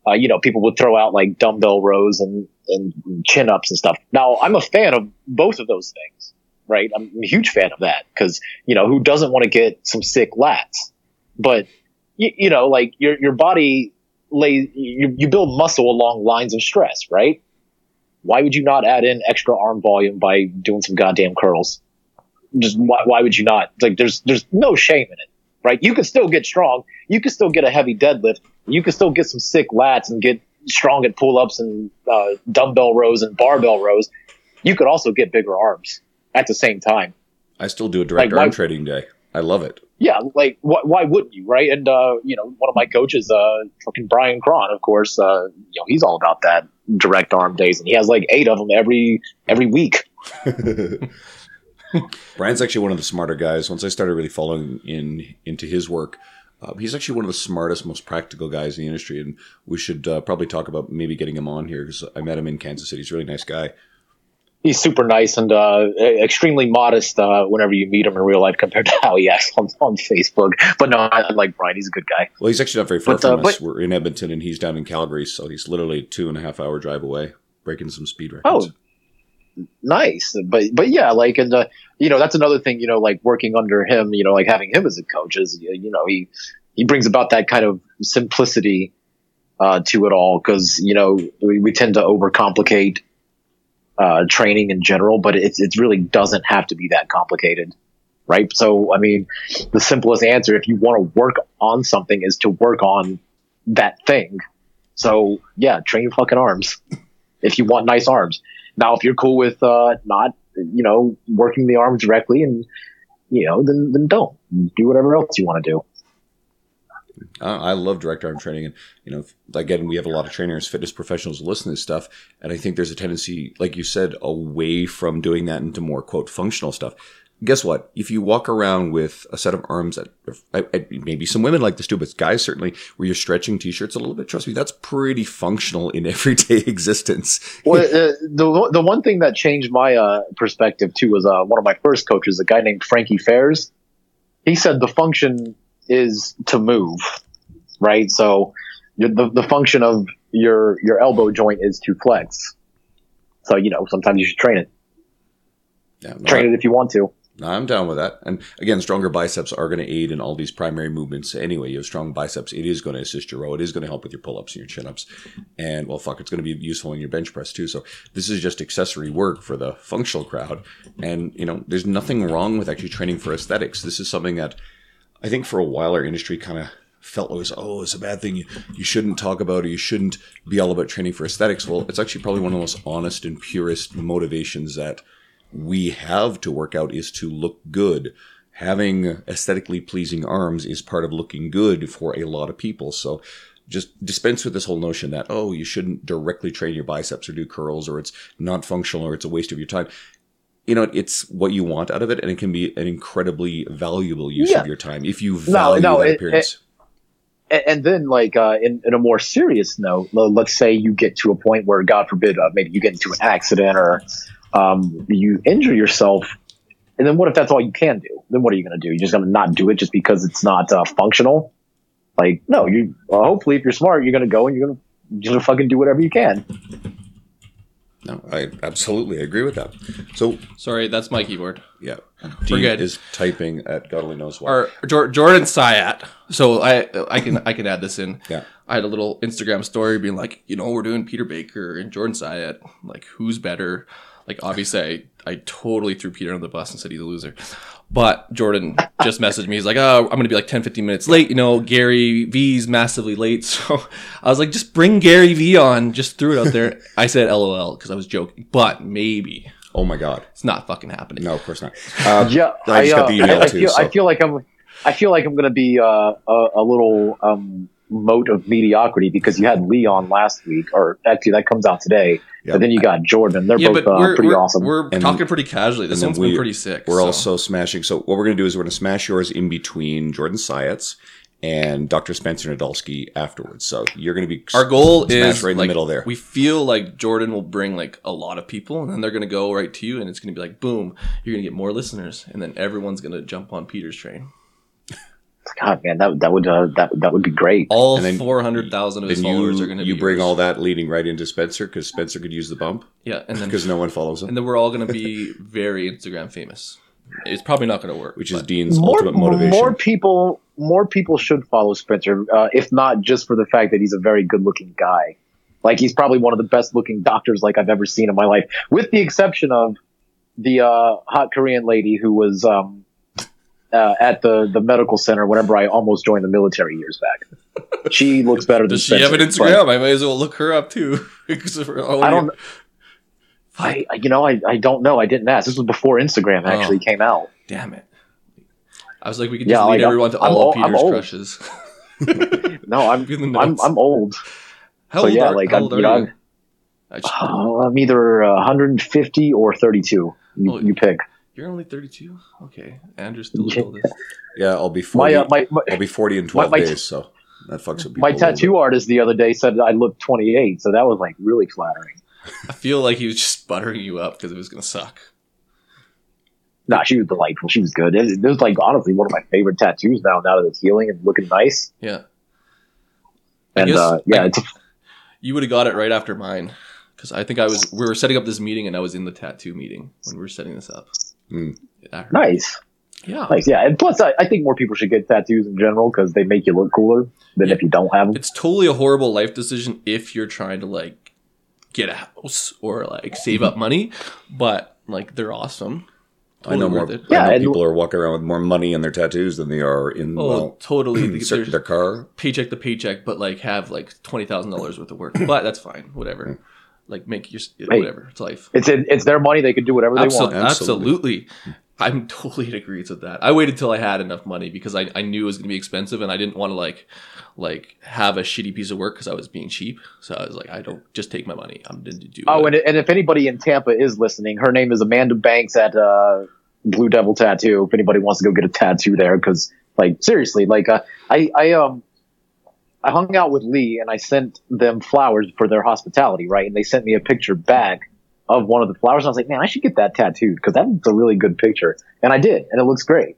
uh, you know, people would throw out like dumbbell rows and, and chin ups and stuff. Now, I'm a fan of both of those things, right? I'm a huge fan of that because, you know, who doesn't want to get some sick lats? But, you, you know, like your, your body lays, you, you build muscle along lines of stress, right? Why would you not add in extra arm volume by doing some goddamn curls? Just why, why would you not? Like, there's, there's no shame in it, right? You can still get strong. You can still get a heavy deadlift you can still get some sick lats and get strong at pull ups and uh, dumbbell rows and barbell rows. You could also get bigger arms at the same time. I still do a direct Like, arm why- trading day. I love it. Yeah, like wh- why wouldn't you, right? And uh, you know, one of my coaches, uh, fucking Bryan Krahn, of course, uh, you know, he's all about that direct arm days, and he has like eight of them every every week. Bryan's actually one of the smarter guys. Once I started really following in into his work, uh, he's actually one of the smartest, most practical guys in the industry, and we should uh, probably talk about maybe getting him on here because I met him in Kansas City. He's a really nice guy. He's super nice and uh, extremely modest uh, whenever you meet him in real life compared to how he acts on, on Facebook. But no, I, like Bryan. He's a good guy. Well, he's actually not very far But, uh, from us. but- We're in Edmonton, and he's down in Calgary, so he's literally two and a half hour drive away, breaking some speed records. Oh, nice. But but yeah, like and uh, you know that's another thing. You know, like working under him. You know, like having him as a coach is you know he he brings about that kind of simplicity uh, to it all because you know we, we tend to overcomplicate uh, training in general, but it it really doesn't have to be that complicated. Right. So, I mean, the simplest answer, if you want to work on something is to work on that thing. So yeah, train your fucking arms if you want nice arms. Now, if you're cool with uh, not, you know, working the arms directly, and you know, then then don't do whatever else you want to do. I love direct arm training, and you know, again, we have a lot of trainers, fitness professionals listen to this stuff, and I think there's a tendency, like you said, away from doing that into more quote functional stuff. Guess what? If you walk around with a set of arms that maybe some women like this too, but guys certainly, where you're stretching t-shirts a little bit, trust me, that's pretty functional in everyday existence. Well, uh, the the one thing that changed my uh, perspective too was uh, one of my first coaches, a guy named Frankie Fairs. He said the function is to move, right? So the the function of your your elbow joint is to flex. So you know sometimes you should train it. Yeah, no, Train it if you want to. I'm down with that. And again, stronger biceps are going to aid in all these primary movements anyway. You have strong biceps, it is going to assist your row. It is going to help with your pull ups and your chin ups. And well, fuck, it's going to be useful in your bench press too. So this is just accessory work for the functional crowd. And, you know, there's nothing wrong with actually training for aesthetics. This is something that I think for a while our industry kind of felt it was, oh, it's a bad thing. You, you shouldn't talk about or you shouldn't be all about training for aesthetics. Well, it's actually probably one of the most honest and purest motivations that we have to work out is to look good. Having aesthetically pleasing arms is part of looking good for a lot of people. So just dispense with this whole notion that, oh, you shouldn't directly train your biceps or do curls or it's not functional or it's a waste of your time. You know, it's what you want out of it and it can be an incredibly valuable use Yeah. of your time if you value no, that it- appearance. and, and then like uh, in, in a more serious note let's say you get to a point where god forbid uh, maybe you get into an accident or um, you injure yourself and then what if that's all you can do then what are you going to do you're just going to not do it just because it's not uh, functional like no you well, hopefully if you're smart you're going to go and you're going to you're going to fucking do whatever you can no, I absolutely agree with that. So, Sorry, that's my keyboard. yeah, Dean good. is typing at God only knows what. Or Jor- Jordan Syatt. So I I can I can add this in. Yeah. I had a little Instagram story being like, you know, we're doing Peter Baker and Jordan Syatt. Like, who's better? Like, obviously, I, I totally threw Peter on the bus and said he's a loser. But Jordan just messaged me. He's like, oh, I'm going to be like 10, 15 minutes late. You know, Gary V's massively late. So I was like, just bring Gary V on. Just threw it out there. I said LOL because I was joking. But maybe. oh my God. It's not fucking happening. No, of course not. Um, yeah I just got the email I, I too, feel, I feel like i'm i feel like i'm going to be uh, a, a little um, moat of mediocrity because you had leon last week or actually that comes out today Yeah. but then you got jordan they're Yeah, both uh, we're, pretty we're, awesome we're And- talking pretty casually. This and one's we- been pretty sick. We're so. also smashing. So what we're going to do is we're going to smash yours in between Jordan Syatt's and Dr. Spencer Nadolsky afterwards. So you're going to be Our goal is right in like, the middle there. We feel like Jordan will bring like a lot of people, and then they're gonna go right to you, and it's gonna be like, boom, you're gonna get more listeners, and then everyone's gonna jump on Peter's train. God, man, that that would uh, that that would be great. All four hundred thousand of his followers you are going to you be bring yours. all that leading right into Spencer because Spencer could use the bump yeah, and then because no one follows him, and then we're all going to be very Instagram famous. It's probably not going to work. which is Dean's More, ultimate motivation. more people, more people should follow Spencer, uh, if not just for the fact that he's a very good-looking guy. Like he's probably one of the best-looking doctors like I've ever seen in my life, with the exception of the uh, hot Korean lady who was um, uh, at the the medical center whenever I almost joined the military years back. She looks better than Does she have an Instagram? I might as well look her up too. Because we're all- I don't. I, you know, I, I don't know. I didn't ask. This was before Instagram actually Oh. came out. Damn it! I was like, we could Yeah, just lead like, I'm- everyone to I'm all old- I'm Peter's crushes. No, I'm Be in the I'm. I'm old. How So, old yeah, are, like, I'm- you know, you? I Oh, I'm either uh, 150 or 32. You, Oh, you pick. You're only 32. Okay, Andrew's still the Yeah. oldest. yeah, I'll be My, forty. uh, my my, I'll be forty in twelve my- days, so that fucks with people. my tattoo artist the other day said I looked 28, so that was like really flattering. I feel like he was just buttering you up because it was gonna suck. Nah, she was delightful. She was good. It, it was like honestly one of my favorite tattoos now. Now that it's healing and looking nice, Yeah, I and guess- uh, yeah, I- it's you would have got it right after mine because I think I was. We were setting up this meeting and I was in the tattoo meeting when we were setting this up. Mm. That hurt. nice, Yeah, nice. Yeah, and plus I, I think more people should get tattoos in general because they make you look cooler than Yeah. if you don't have them. it's totally a horrible life decision if you're trying to like get a house or like save up mm-hmm. money, but like they're awesome. I know more. it. Yeah, I know people are walking around with more money in their tattoos than they are in Oh, well, totally. their, their car. paycheck to paycheck, but like have like twenty thousand dollars worth of work. But that's fine. Whatever. Like make your whatever. It's life. It's it's their money. They can do whatever they want. absolutely. I'm totally in agreement with that. I waited till I had enough money because I, I knew it was going to be expensive and I didn't want to like like have a shitty piece of work because I was being cheap. So I was like, I don't just take my money. I'm going to do. Oh, and, and if anybody in Tampa is listening, her name is Amanda Banks at uh, Blue Devil Tattoo. If anybody wants to go get a tattoo there, because like seriously, like uh, I I um I hung out with Lee and I sent them flowers for their hospitality, right? And they sent me a picture back of one of the flowers. And I was like, man, I should get that tattooed because that's a really good picture, and I did, and it looks great.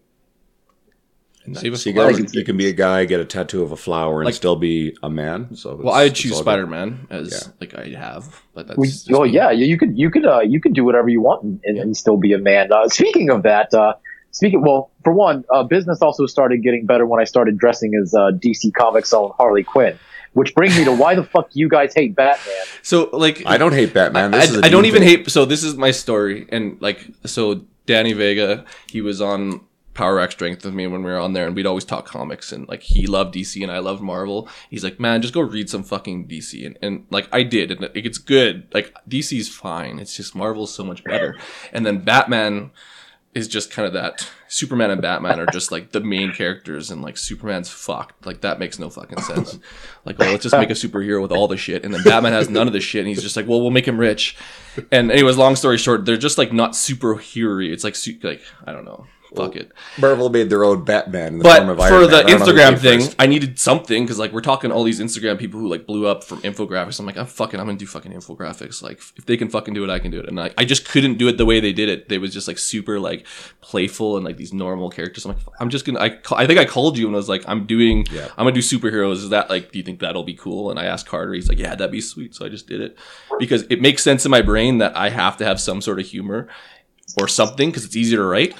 And So you, flowers. gotta, you can be a guy, get a tattoo of a flower, and Like- still be a man. So well, I'd choose. Spider Man as Yeah. like I have, but that's We, just well, yeah, you you could you could uh, you could do whatever you want and, and, and still be a man. Uh, speaking of that, uh, speaking well, for one, uh, business also started getting better when I started dressing as uh, DC Comics own Harley Quinn, which brings me to why the fuck you guys hate Batman? So like I don't hate Batman. This I, is a I don't even thing. hate. So this is my story, and like, so Danny Vega, he was on Power Rack Strength with me when we were on there, and we'd always talk comics, and like he loved DC and I loved Marvel. He's like, man, just go read some fucking DC, and, and like I did, and it, it's good. Like DC's fine. It's just Marvel's so much better, and then Batman is just kind of that Superman and Batman are just like the main characters and like Superman's fucked. Like that makes no fucking sense. Like, well, let's just make a superhero with all the shit. And then Batman has none of the shit and he's just like, well, we'll make him rich. And anyways, long story short, they're just like not superhero It's like, like, I don't know. Fuck it. Marvel made their own Batman in the But form of for Iron the Man. I don't Instagram thing, first. I needed something because like we're talking all these Instagram people who like blew up from infographics. I'm like, I'm fucking, I'm gonna do fucking infographics. Like if they can fucking do it, I can do it. And I, I just couldn't do it the way they did it. They was just like super like playful and like these normal characters. I'm like, I'm just gonna. I I think I called you and I was like, I'm doing, Yeah. I'm gonna do superheroes. Is that like, do you think that'll be cool? And I asked Carter. He's like, yeah, that'd be sweet. So I just did it because it makes sense in my brain that I have to have some sort of humor or something because it's easier to write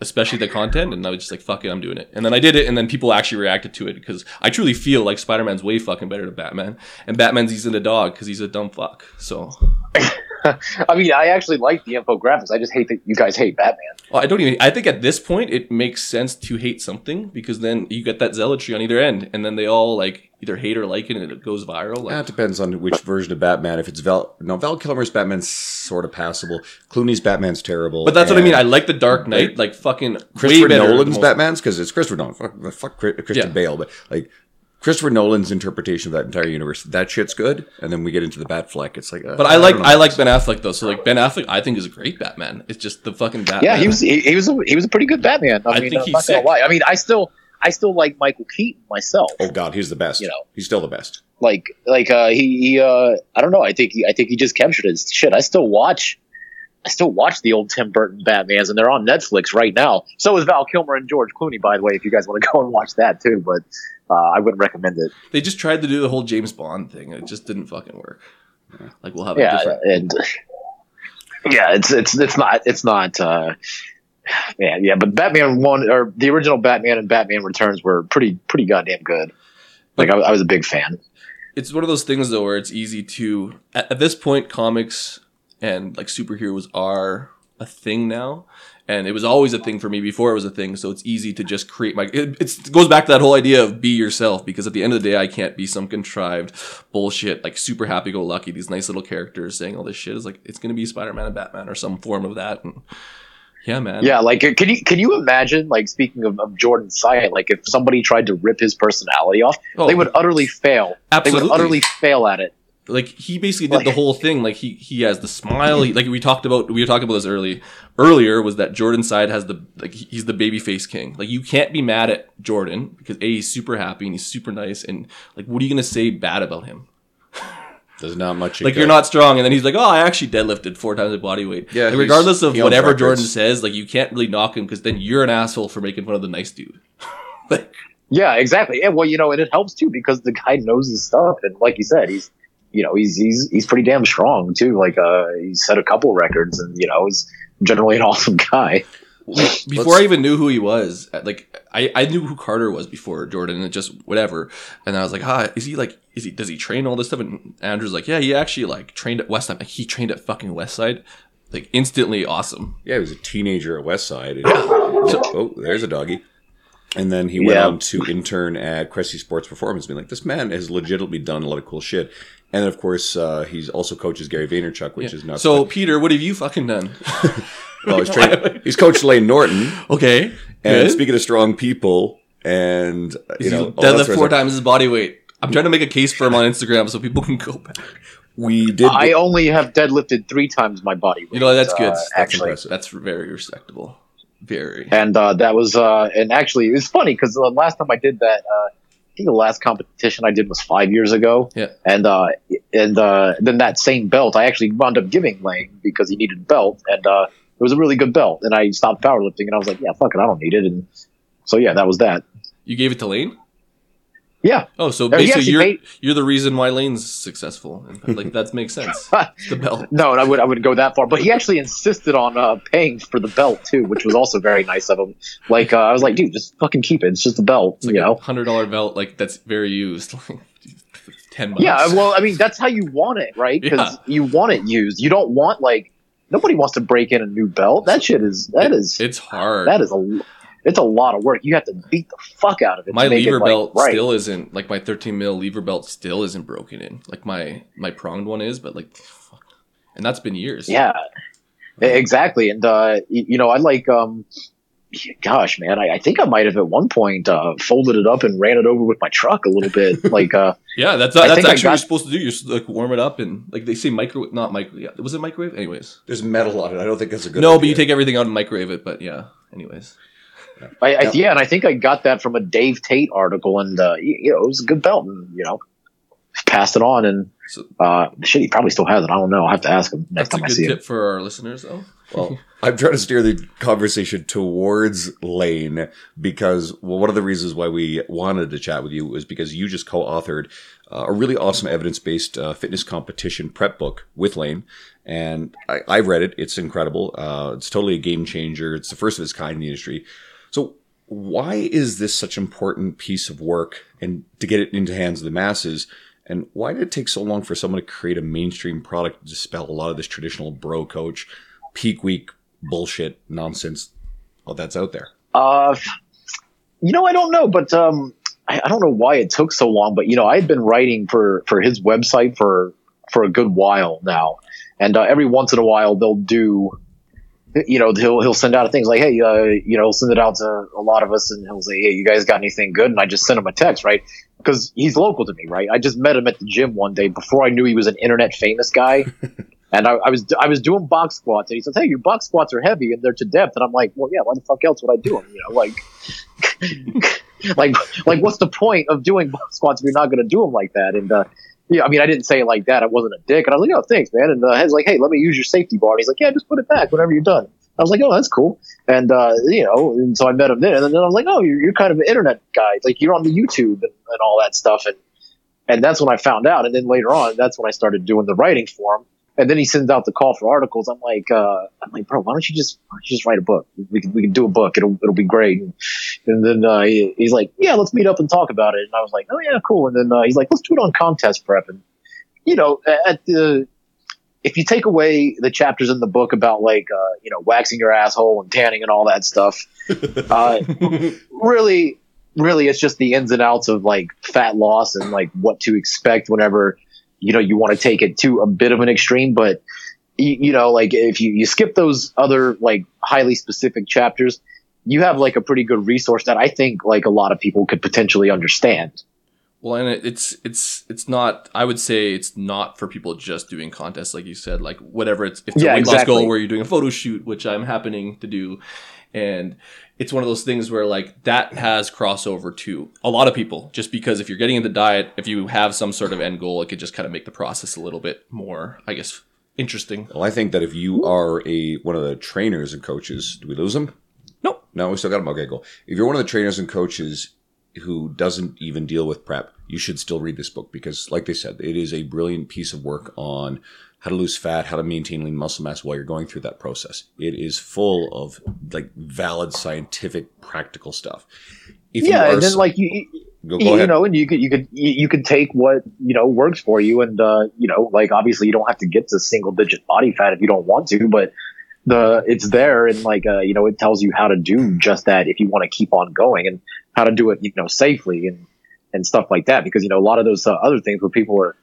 especially the content and i was just like fuck it i'm doing it. And then i did it and then people actually reacted to it because i truly feel like spider-man's way fucking better than batman and batman's he's in a dog because he's a dumb fuck so I mean, I actually like the infographics. I just hate that you guys hate Batman. well, i don't even i think at this point it makes sense to hate something because then you get that zealotry on either end and then they all like either hate or like it and it goes viral like Yeah, it depends on which version of Batman. If it's Val, no, Val Kilmer's Batman's sort of passable. Clooney's Batman's terrible. but that's what i mean i like the dark knight like fucking Christopher better Nolan's most- Batman's because it's Christopher Nolan. Fuck, fuck Chri- Christian Yeah. Bale, but like Christopher Nolan's interpretation of that entire universe, that shit's good. And then we get into the Batfleck. It's like, uh, but I like don't. I like Ben Affleck though. So like Ben Affleck, I think is a great Batman. It's just the fucking Batman. Yeah, he was he, he was a, he was a pretty good Batman. I, I mean, think I'm he's not gonna lie. I mean, I still I still like Michael Keaton myself. Oh God, he's the best. You know. he's still the best. like like uh he, he uh I don't know I think he, I think he just captured his shit I still watch I still watch the old Tim Burton Batmans, and they're on Netflix right now. So is Val Kilmer and George Clooney, by the way. If you guys want to go and watch that too, but uh, I wouldn't recommend it. They just tried to do the whole James Bond thing. It just didn't fucking work. Like we'll have a Yeah, different. and yeah, it's it's it's not it's not. Uh, yeah, yeah, but Batman one or the original Batman and Batman Returns were pretty pretty goddamn good. Like I, I was a big fan. It's one of those things though where it's easy to at, at this point comics and like superheroes are a thing now. And it was always a thing for me before it was a thing, so it's easy to just create my. It, it's, it goes back to that whole idea of be yourself, because at the end of the day, I can't be some contrived bullshit, like super happy go lucky, these nice little characters saying all this shit. Is like, it's gonna be Spider Man and Batman or some form of that. And yeah, man. Yeah, like uh, can you can you imagine like speaking of, of Jordan Syatt, like if somebody tried to rip his personality off, Oh, they would utterly fail. absolutely. They would utterly fail at it. Like he basically did the whole thing like he he has the smile he, like we talked about we were talking about this early earlier was that jordan Syatt has the like he's the baby face king like you can't be mad at jordan because a he's super happy and he's super nice and like what are you gonna say bad about him There's not much. you like can- you're not strong and then he's like oh i actually deadlifted four times my body weight Yeah, Like, regardless of whatever records. jordan says like you can't really knock him because then you're an asshole for making fun of the nice dude like Yeah, exactly. And well, you know, and it helps too because the guy knows his stuff, and like you said, he's you know he's he's he's pretty damn strong too. Like uh, he set a couple records, and you know he's generally an awesome guy. before I even knew who he was, like I, I knew who Carter was before Jordan, and just whatever. And I was like, ah, is he like, is he, does he train all this stuff? And Andrew's like, yeah, he actually like trained at Westside. Like, he trained at fucking Westside. Like instantly awesome. Yeah, he was a teenager at West Westside. oh, there's a doggy. And then he went Yeah. on to intern at Cressey Sports Performance, being like, this man has legitimately done a lot of cool shit. And then, of course, uh, he's also coaches Gary Vaynerchuk, which is not So Peter, what have you fucking done? well, he's, trained, he's coached Layne Norton. Okay, And good. speaking of strong people, and uh, you know, all deadlift four times his body weight. I'm trying to make a case for him on Instagram so people can go back. we did. I only have deadlifted three times my body weight. You know that's good. uh, That's actually. impressive. That's very respectable. Very. and uh, that was uh, and actually it was funny because the last time I did that, uh, I think the last competition I did was five years ago. Yeah. And uh, and uh, then that same belt I actually wound up giving Layne because he needed a belt, and uh, it was a really good belt. And I stopped powerlifting, and I was like, yeah, fuck it, I don't need it. And so yeah, that was that. You gave it to Layne. Yeah. Oh, so basically you're paid- you're the reason why Layne's successful. Like that makes sense. The belt. No, I would I wouldn't go that far. But he actually insisted on uh, paying for the belt too, which was also very nice of him. Like uh, I was like, dude, just fucking keep it. It's just a belt, It's like you know. hundred dollar belt, like that's very used. Ten bucks. Yeah, well, I mean, that's how you want it, right? Because you want it used. You don't want like nobody wants to break in a new belt. That shit is that is it's hard. that is a it's a lot of work. You have to beat the fuck out of it. my to make lever it, like, belt right. still isn't like my 13 mil lever belt still isn't broken in. Like my my pronged one is, but like, fuck. and that's been years. Yeah, E- exactly. And uh, y- you know, I like um. Gosh, man, I, I think I might have at one point uh, folded it up and ran it over with my truck a little bit. like, uh, yeah. That's I that's think I actually what you're supposed to do. You're like warm it up and like they say microwave, not microwave. Yeah, was it microwave? Anyways, There's metal on it. I don't think that's a good. no, idea. but you take everything out and microwave it. But yeah, anyways. I, I, yeah, and I think I got that from a Dave Tate article, and uh, you, you know, it was a good belt, and you know, passed it on, and So- uh, shit, he probably still has it. I don't know. I'll have to ask him next That's a time I good see tip him. for our listeners, though. Well, I'm trying to steer the conversation towards Layne because well, one of the reasons why we wanted to chat with you was because you just co-authored uh, a really awesome evidence-based uh, fitness competition prep book with Layne, and I, I've read it. It's incredible. Uh, it's totally a game changer. It's the first of its kind in the industry. So, why is this such an important piece of work and to get it into hands of the masses? And why did it take so long for someone to create a mainstream product to dispel a lot of this traditional bro coach, peak week bullshit nonsense all that's out there? Uh, you know, I don't know, but um, I, I don't know why it took so long. But you know, I had been writing for for his website for for a good while now, and uh, every once in a while they'll do. You know, he'll he'll send out things like, "Hey, uh, you know," he'll send it out to a lot of us, and he'll say, "Hey, you guys got anything good?" And I just send him a text, right? Because he's local to me, right? I just met him at the gym one day before I knew he was an internet famous guy, and I, I was I was doing box squats, and he says, "Hey, your box squats are heavy and they're to depth," and I'm like, "Well, yeah, why the fuck else would I do them?" You know, like, like, like, what's the point of doing box squats if you're not going to do them like that? And uh, yeah, I mean, I didn't say it like that. I wasn't a dick. And I was like, oh, thanks, man. And uh, he's like, hey, let me use your safety bar. And he's like, yeah, just put it back whenever you're done. I was like, oh, that's cool. And, uh, you know, and so I met him then. And then I was like, oh, you're, you're kind of an internet guy. Like, you're on the YouTube and, and all that stuff. And, and that's when I found out. And then later on, that's when I started doing the writing for him. And then he sends out the call for articles. I'm like, uh, I'm like, bro, why don't you just, why don't you just write a book? We can, we can do a book. It'll, it'll be great. And, and then, uh, he, he's like, yeah, let's meet up and talk about it. And I was like, oh yeah, cool. And then, uh, he's like, let's do it on contest prep. And, you know, at the, if you take away the chapters in the book about like, uh, you know, waxing your asshole and tanning and all that stuff, uh, really, really, it's just the ins and outs of like fat loss and like what to expect whenever, you know, you want to take it to a bit of an extreme. But, you, you know, like if you, you skip those other like highly specific chapters, you have like a pretty good resource that I think like a lot of people could potentially understand. Well, and it's it's it's not. I would say it's not for people just doing contests, like you said, like whatever. It's if it's Yeah, a weight loss goal where you're doing a photo shoot, which I'm happening to do, and it's one of those things where like that has crossover to a lot of people. Just because if you're getting into diet, if you have some sort of end goal, it could just kind of make the process a little bit more, I guess, interesting. Well, I think that if you are a one of the trainers and coaches, do we lose them? Nope. No, we still got them. Okay, cool. If you're one of the trainers and coaches who doesn't even deal with prep, you should still read this book because, like they said, it is a brilliant piece of work on how to lose fat, how to maintain lean muscle mass while you're going through that process. It is full of like valid scientific, practical stuff. If yeah, and then like you, go, you, go ahead. know, and you could you could you, you could take what you know works for you, and uh, you know, like obviously you don't have to get to single digit body fat if you don't want to, but the it's there, and like uh, you know, it tells you how to do just that if you want to keep on going, and how to do it, you know, safely and and stuff like that, because you know a lot of those uh, other things where people are.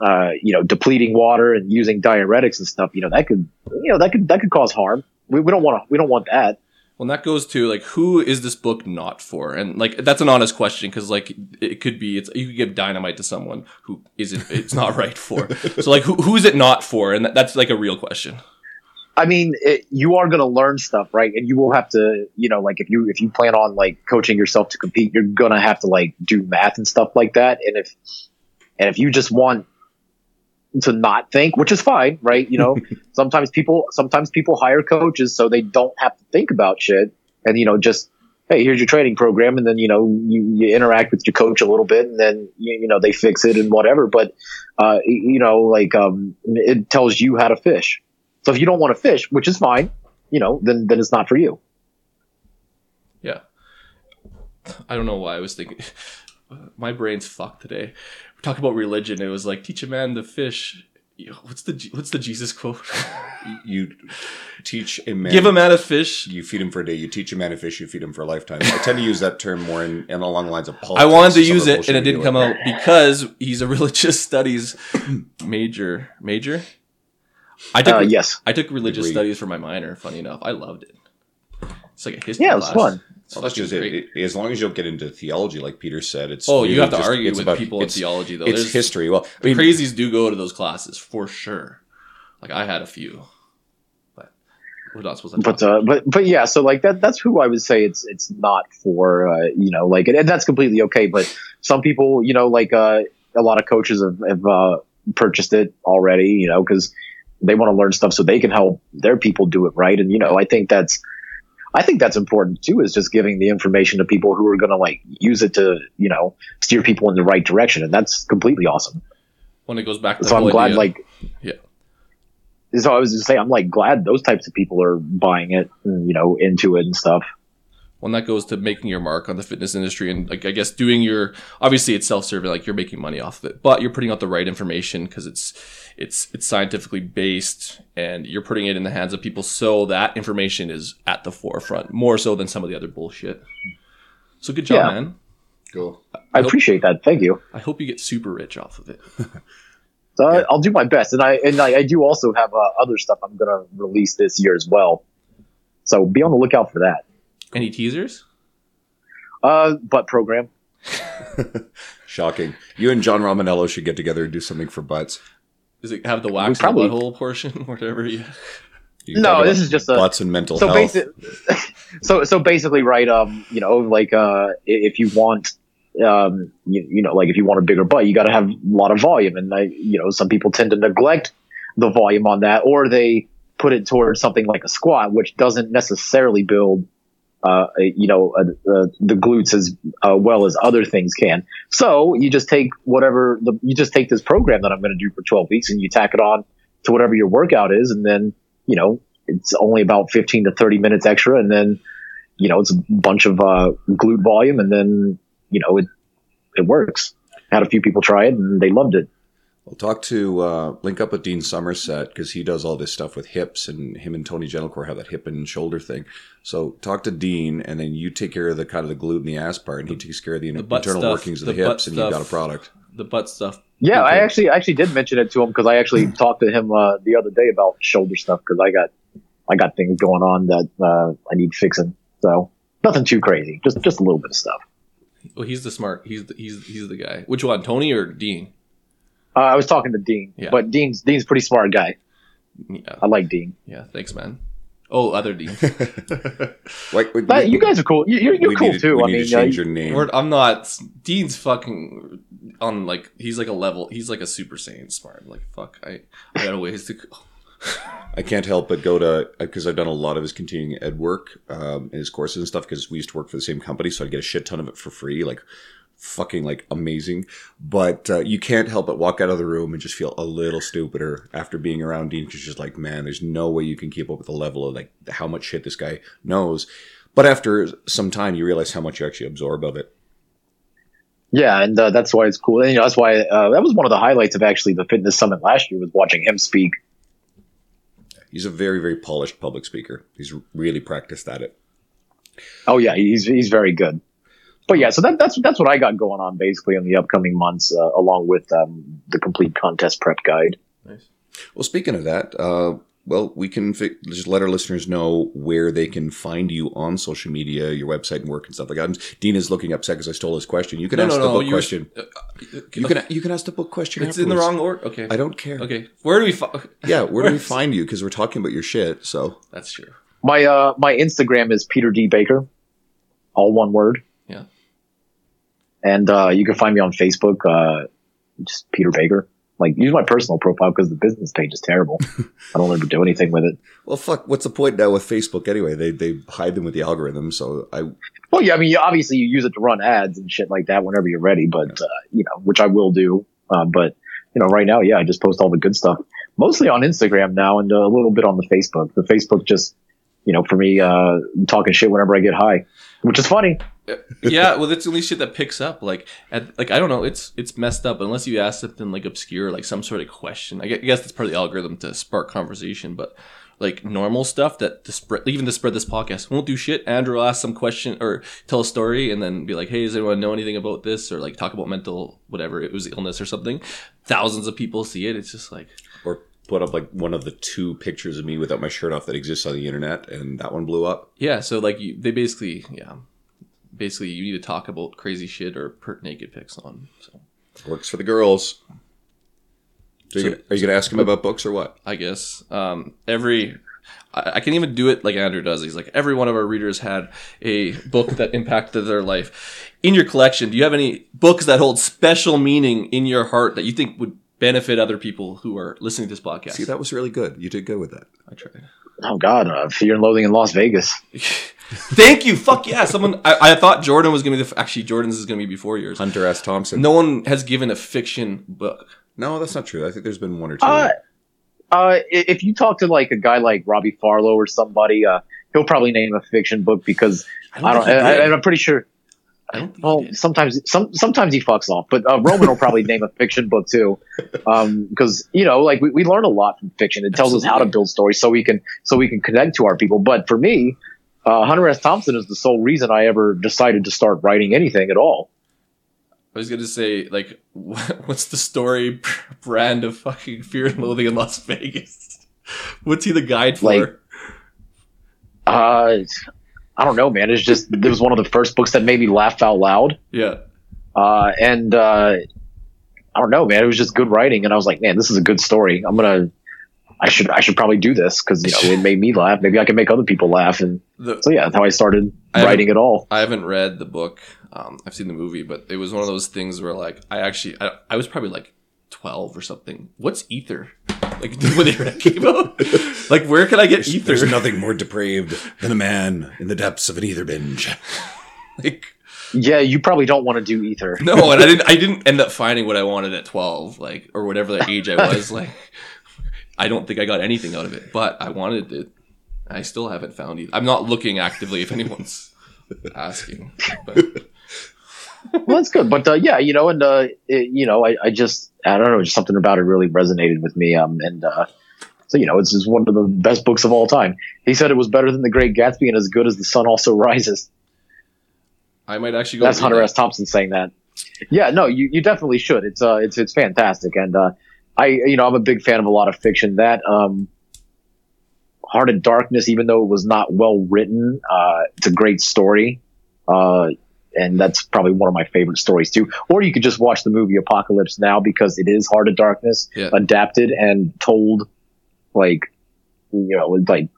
Uh, you know, depleting water and using diuretics and stuff, you know, that could, you know, that could, that could cause harm. We, we don't want to, we don't want that. Well, and that goes to like who is this book not for? And like that's an honest question because like it could be it's you could give dynamite to someone who isn't it's not right for. So like who who is it not for? And that, that's like a real question. I mean, it, you are going to learn stuff, right? And you will have to, you know, like if you if you plan on like coaching yourself to compete, you're going to have to like do math and stuff like that. And if and if you just want to not think, which is fine, right? You know, sometimes people sometimes people hire coaches so they don't have to think about shit, and you know, just hey, here's your training program, and then you know you, you interact with your coach a little bit, and then you, you know they fix it and whatever. But uh, you know, like um, it tells you how to fish. So if you don't want to fish, which is fine, you know, then then it's not for you. Yeah. I don't know why I was thinking. My brain's fucked today. We're about religion. It was like teach a man to fish. What's the what's the Jesus quote? you teach a man. Give a man a fish. You feed him for a day. You teach a man a fish. You feed him for a lifetime. I tend to use that term more in, in along the lines of politics. I wanted to use it and it didn't come out because he's a religious studies major. Major. I took Uh, yes, I took religious Degree. studies for my minor. Funny enough, I loved it. It's like a history. yeah, it was class. fun. It's Well, that's just it. It- As long as you don't get into theology, like Peter said, it's Oh, you have to just- argue with about- people in theology though. It's There's- history. Well, I mean, crazies do go to those classes for sure. Like I had a few, but we're not supposed to. But uh, but but yeah, so like that that's who I would say it's it's not for uh, you know like and that's completely okay. But some people you know like uh, a lot of coaches have, have uh, purchased it already you know because they want to learn stuff so they can help their people do it right. And you know I think that's I think that's important too is just giving the information to people who are going to like use it to you know steer people in the right direction, and that's completely awesome. when it goes back to the So I'm whole glad idea- like Yeah. So I was just saying, I'm like glad those types of people are buying it, and, you know, into it and stuff. When that goes to making your mark on the fitness industry and like I guess doing your obviously it's self-serving like you're making money off of it but you're putting out the right information because it's it's it's scientifically based and you're putting it in the hands of people so that information is at the forefront more so than some of the other bullshit so good job Yeah. man Cool. I Nope. appreciate that. Thank you. I hope you get super rich off of it So I- Yeah. I'll do my best, and I and I, I do also have uh, other stuff I'm gonna release this year as well. So be on the lookout for that. Any teasers Uh, butt program. Shocking. You and John Romaniello should get together and do something for butts. does it have the wax probably- in the butthole portion whatever you You No, this is just a- butts and mental So health. basic, so so basically, right? Um, you know, like uh, if you want um, you, you know, like if you want a bigger butt, you got to have a lot of volume. And I, you know, some people tend to neglect the volume on that, or they put it towards something like a squat, which doesn't necessarily build, uh, you know, uh, uh, the glutes as uh, well as other things can. So you just take whatever the, you just take this program that I'm going to do for 12 weeks and you tack it on to whatever your workout is. And then, you know, it's only about 15 to 30 minutes extra. And then, you know, it's a bunch of, uh, glute volume and then, you know, it, it works. Had a few people try it and they loved it. We'll talk to uh, link up with Dean Somerset because he does all this stuff with hips, and him and Tony Gentilcore have that hip and shoulder thing. So talk to Dean, and then you take care of the kind of the glute and the ass part, and he takes care of the, the butt internal stuff, workings of the, the butt hips, and you've got a product. The butt stuff. Yeah, I Okay. actually actually did mention it to him because I actually talked to him uh, the other day about shoulder stuff because I got I got things going on that uh, I need fixing. So nothing too crazy, just just a little bit of stuff. Well, he's the smart. He's the, he's he's the guy. Which one, Tony or Dean? Uh, I was talking to Dean, Yeah. but Dean's Dean's pretty smart guy. Yeah, I like Dean. yeah. Thanks, man. Oh, other Dean. Like we- But we- you guys are cool. You- You're, you're cool need to- too. We I need mean, to change uh, your name. We're- I'm not. Dean's fucking on like he's like a level. He's like a super saiyan smart. Like fuck. I I got a ways to. go. I can't help but go to because I've done a lot of his continuing ed work, um, and his courses and stuff. Because we used to work for the same company, so I get a shit ton of it for free, like fucking like amazing. But uh, you can't help but walk out of the room and just feel a little stupider after being around Dean. Because just like, man, there's no way you can keep up with the level of like how much shit this guy knows. But after some time, you realize how much you actually absorb of it. yeah, and uh, that's why it's cool. And you know, that's why uh, that was one of the highlights of actually the fitness summit last year was watching him speak. He's a very, very polished public speaker. He's really practiced at it. Oh yeah, he's he's very good. But yeah, so that, that's that's what I got going on basically in the upcoming months, uh, along with um, the complete contest prep guide. Nice. Well, speaking of that, uh, well, we can fi- just let our listeners know where they can find you on social media, your website and work and stuff like that. Dean is looking upset because I stole his question. You can No, ask no, the no. book You question. uh, You can you can ask the book question. It's in the wrong order. Okay. I don't care. Okay. Where do we? Fi- Yeah, where do we find you? Because we're talking about your shit. So That's true. My uh my Instagram is Peter D Baker, all one word. And uh, you can find me on Facebook, uh, just Peter Baker. Like use my personal profile because the business page is terrible. I don't ever do anything with it. Well, fuck. What's the point now with Facebook anyway? They they hide them with the algorithm. So I Well, yeah, I mean, obviously you use it to run ads and shit like that whenever you're ready, but uh, you know, which I will do. Uh, but you know, right now, yeah, I just post all the good stuff, mostly on Instagram now, and uh, a little bit on the Facebook. The Facebook just, you know, for me, uh, talking shit whenever I get high, which is funny. Uh, yeah, well, that's the only shit that picks up. Like, at, like I don't know, it's it's messed up unless you ask something like obscure, like some sort of question. I guess that's part of the algorithm to spark conversation, but like normal stuff that to spread, even to spread this podcast won't do shit. Andrew will ask some question or tell a story, and then be like, "Hey, does anyone know anything about this?" Or like talk about mental whatever it was illness or something. Thousands of people see it. It's just like or put up like one of the two pictures of me without my shirt off that exists on the internet, and that one blew up. yeah. So like you, they basically yeah. Basically, you need to talk about crazy shit or put naked pics on. So Works for the girls. So So- you, are you going to ask him about books or what? I guess. Um, every I, I can even do it like Andrew does. He's like every one of our readers had a book that impacted their life. In your collection, do you have any books that hold special meaning in your heart that you think would benefit other people who are listening to this podcast? See, that was really good. You did good with that. I tried. Oh God, uh, Fear and Loathing in Las Vegas. Thank you. Fuck yeah. Someone. I, I thought Jordan was gonna be the. Actually, Jordan's is gonna be before yours. Hunter S. Thompson. No one has given a fiction book. No, that's not true. I think there's been one or two. Uh, uh, if you talk to like a guy like Robbie Farlow or somebody, uh, he'll probably name a fiction book because I don't. think he I, did. I, I'm pretty sure. I don't Well, sometimes some sometimes he fucks off, but uh, Roman will probably name a fiction book too, because you know, like we, we learn a lot from fiction. It tells us how to build stories so we can so we can connect to our people. But for me, uh, Hunter S. Thompson is the sole reason I ever decided to start writing anything at all. I was gonna say like, what, what's the story brand of fucking Fear and Loathing in Las Vegas? What's he the guide for? Like- Uh, I don't know, man. It's just it was one of the first books that made me laugh out loud. yeah. Uh, and uh, I don't know, man. It was just good writing, and I was like, man, this is a good story. I'm gonna, I should I should probably do this because you know it made me laugh. Maybe I can make other people laugh, and The, so yeah, that's how I started I writing it all. I haven't read the book. Um, I've seen the movie, but it was one of those things where like I actually I, I was probably like twelve or something. What's ether? Like when it came out, like where can I get ether? There's nothing more depraved than a man in the depths of an ether binge. like Yeah, you probably don't want to do ether. no, and I didn't. I didn't end up finding what I wanted at twelve, like or whatever the age I was. Like I don't think I got anything out of it, but I wanted it. I still haven't found it. I'm not looking actively if anyone's asking. But well, that's good. But uh, yeah, you know, and uh, it, you know, I, I just I don't know, just something about it really resonated with me. Um, and uh, so you know, it's just one of the best books of all time. He said it was better than The Great Gatsby and as good as The Sun Also Rises. I might actually go. That's Hunter that. S. Thompson saying that. Yeah, no, you, you definitely should. It's uh, it's it's fantastic, and uh, I you know I'm a big fan of a lot of fiction. That um, Heart of Darkness, even though it was not well written, uh, it's a great story, uh, and that's probably one of my favorite stories too. Or you could just watch the movie Apocalypse Now because it is Heart of Darkness Yeah. adapted and told like you know it's like